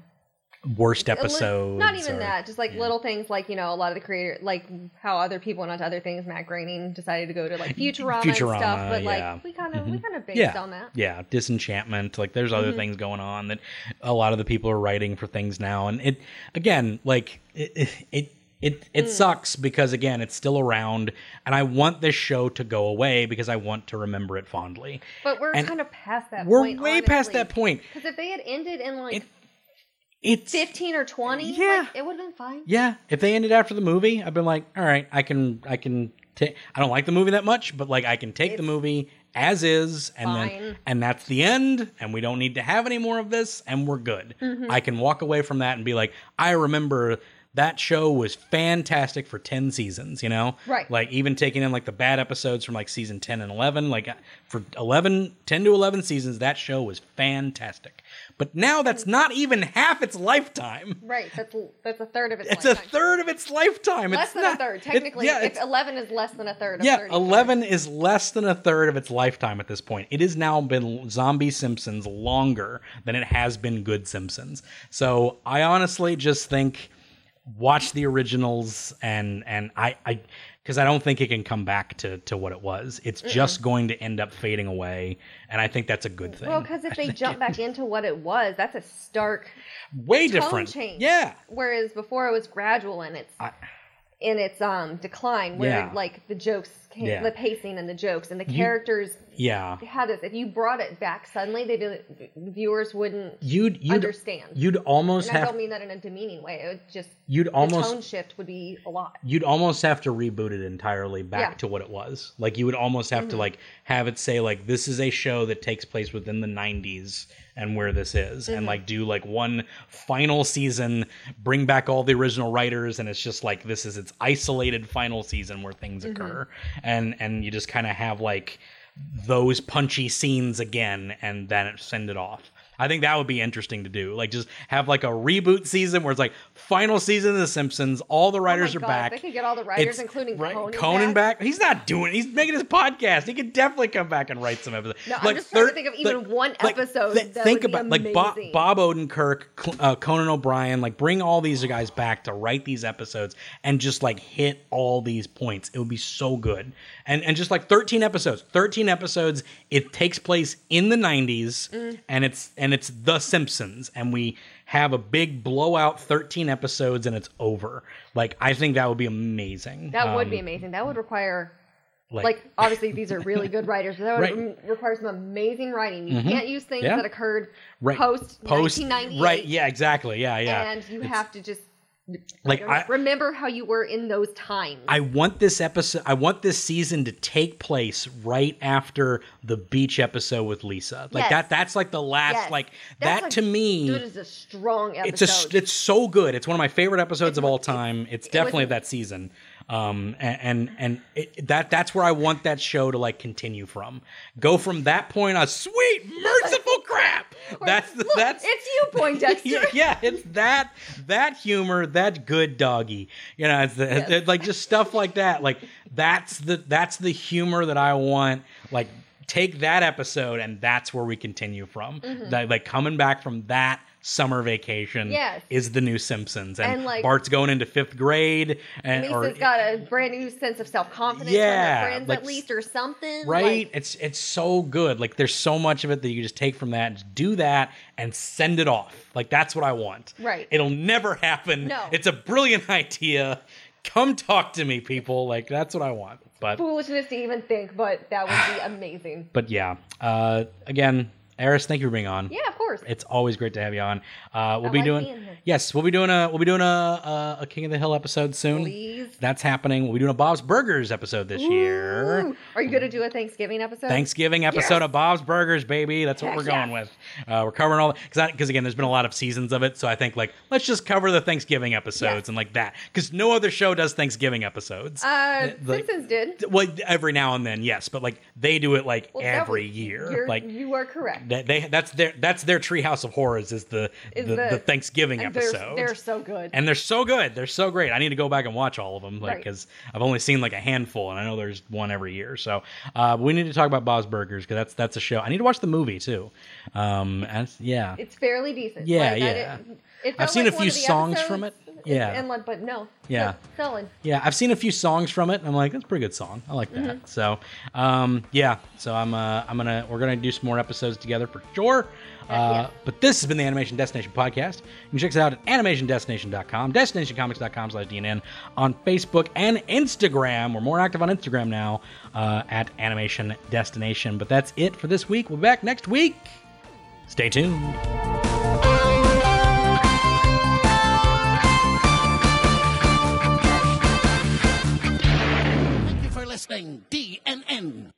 Worst episodes. Not even or- that. Just like little things like you know a lot of the creator like how other people went on to other things. Matt Groening decided to go to like Futurama, Futurama, and stuff, but like we kind of we kind of based yeah, on that. Yeah, disenchantment. Like there's Mm-hmm. other things going on that a lot of the people are writing for things now, and it again, like it it. it it, Mm. sucks because again it's still around and I want this show to go away because I want to remember it fondly. But we're And kind of past that. Point. We're point, way past that point. Because if they had ended in like It- It's fifteen or twenty, Yeah. like, it would have been fine. Yeah, if they ended after the movie, I've been like, all right, I can, I can take. I don't like the movie that much, but like, I can take the movie as is, and then, and that's the end, and we don't need to have any more of this, and we're good. Mm-hmm. I can walk away from that and be like, I remember that show was fantastic for 10 seasons you know Right. like even taking in like the bad episodes from like season 10 and 11 like for 11 10 to 11 seasons that show was fantastic but now that's not even half its lifetime Right. That's that's a third of its. it's a lifetime. third of its lifetime. Less it's than not, a third. it- Technically, yeah, it's- eleven is less than a third of yeah, 30. eleven is less than a third of its lifetime at this point. It has now been zombie Simpsons longer than it has been good Simpsons. So I honestly just think watch the originals and and I I because I don't think it can come back to to what it was. It's just going to end up fading away, and I think that's a good thing. Well, because if they jump back into what it was, that's a stark way different. change. Yeah, Whereas before it was gradual in its I- in its um decline, where Yeah. like the jokes came, Yeah. the pacing and the jokes and the characters yeah. had this. If you brought it back suddenly, they the viewers wouldn't You'd you'd understand. you'd almost and I don't mean that in a demeaning way. It would just you'd the almost tone shift would be a lot. you'd almost have to reboot it entirely back Yeah. Mm-hmm. to what it was. Like you would almost have to like have it say like this is a show that takes place within the 90s and where this is Mm-hmm. and like do like one final season, bring back all the original writers and it's just like this is its isolated final season where things Mm-hmm. occur and and you just kind of have like those punchy scenes again and then send it off. I think that would be interesting to do. Like just have like a reboot season where it's like final season of The Simpsons, all the writers oh are God, back. They could get all the writers, It's- including right, Conan, back. He's not doing. He's making his podcast. He could definitely come back and write some episodes. No, I'm just trying to think of even one episode that think would be about like Bob. Bob Odenkirk, uh, Conan O'Brien. Like bring all these guys back to write these episodes and just like hit all these points. It would be so good. And and just like 13 episodes. 13 episodes. It takes place in the 90s Mm. and it's and it's The Simpsons and we have a big blowout 13 episodes and it's over. Like I think that would be amazing. That would Um, be amazing. That would require like obviously these are really good writers, but that would Right. Mm-hmm. require some amazing writing. You can't use things Yeah. that occurred right. post post 1998, right yeah exactly yeah yeah and you It's- have to just like I don't know, I, remember how you were in those times. I want this episode I want this season to take place right after the beach episode with Lisa. Like Yes. that that's like the last Yes. like That's that a- to me Dude, is a strong episode. it's a it's so good. It's one of my favorite episodes of all time. It's was- definitely of that season. Um and and, and it, that that's where I want that show to like continue from. Go from that point on sweet merciful crap. That's the, Look, that's it's you, Poindexter. yeah, yeah, it's that that humor, that good doggy. You know, it's, the, Yes. it's like just stuff like that. Like that's the that's the humor that I want. Like take that episode and that's where we continue from. That, like coming back from that summer vacation. Yes. is the new Simpsons, and, And, like- Bart's going into fifth grade, and or Lisa's got a brand new sense of self confidence Yeah, friends like- at least or something. right. Like, it's it's so good. Like there's so much of it that you just take from that, and just do that, and send it off. Like that's what I want. Right. It'll never happen. No. It's a brilliant idea. Come talk to me, people. Like that's what I want. But foolishness to even think, but that would be amazing. but yeah. Uh, again, Eris, thank you for being on. Yeah, of course. It's always great to have you on. Uh, we'll I be like doing yes, we'll be doing a we'll be doing a, a a King of the Hill episode soon. Please. That's happening. We'll be doing a Bob's Burgers episode this year. Are you gonna do a Thanksgiving episode? Thanksgiving episode Yes. of Bob's Burgers, baby. That's what Heck we're going with. Uh, we're covering all because because again, there's been a lot of seasons of it, so I think like let's just cover the Thanksgiving episodes and like that because no other show does Thanksgiving episodes. Uh, like- Simpsons did. well, every now and then, yes, but like they do it like Well, every was- year. Like you are correct. They, they that's their that's their Treehouse of Horrors is the Is the, the- the Thanksgiving And they're, episode. they're so good. and they're so good. They're so great. I need to go back and watch all of them, like Right. because I've only seen like a handful, and I know there's one every year. So uh, we need to talk about Bob's Burgers because that's that's a show. I need to watch the movie too. Um, and yeah, it's fairly decent. Yeah, Like, yeah. I've seen like a few songs from it. Yeah. and like, but no, Yeah. solid. yeah. I've seen a few songs from it. And I'm like, that's a pretty good song. I like that. Mm-hmm. So um, yeah. So I'm uh, I'm gonna we're gonna do some more episodes together for sure. Uh, yeah. But this has been the Animation Destination podcast. You can check us out at animationdestination.com, destinationcomics.com slash DNN on Facebook and Instagram. We're more active on Instagram now uh, at Animation Destination. But that's it for this week. We'll be back next week. Stay tuned. You DNN.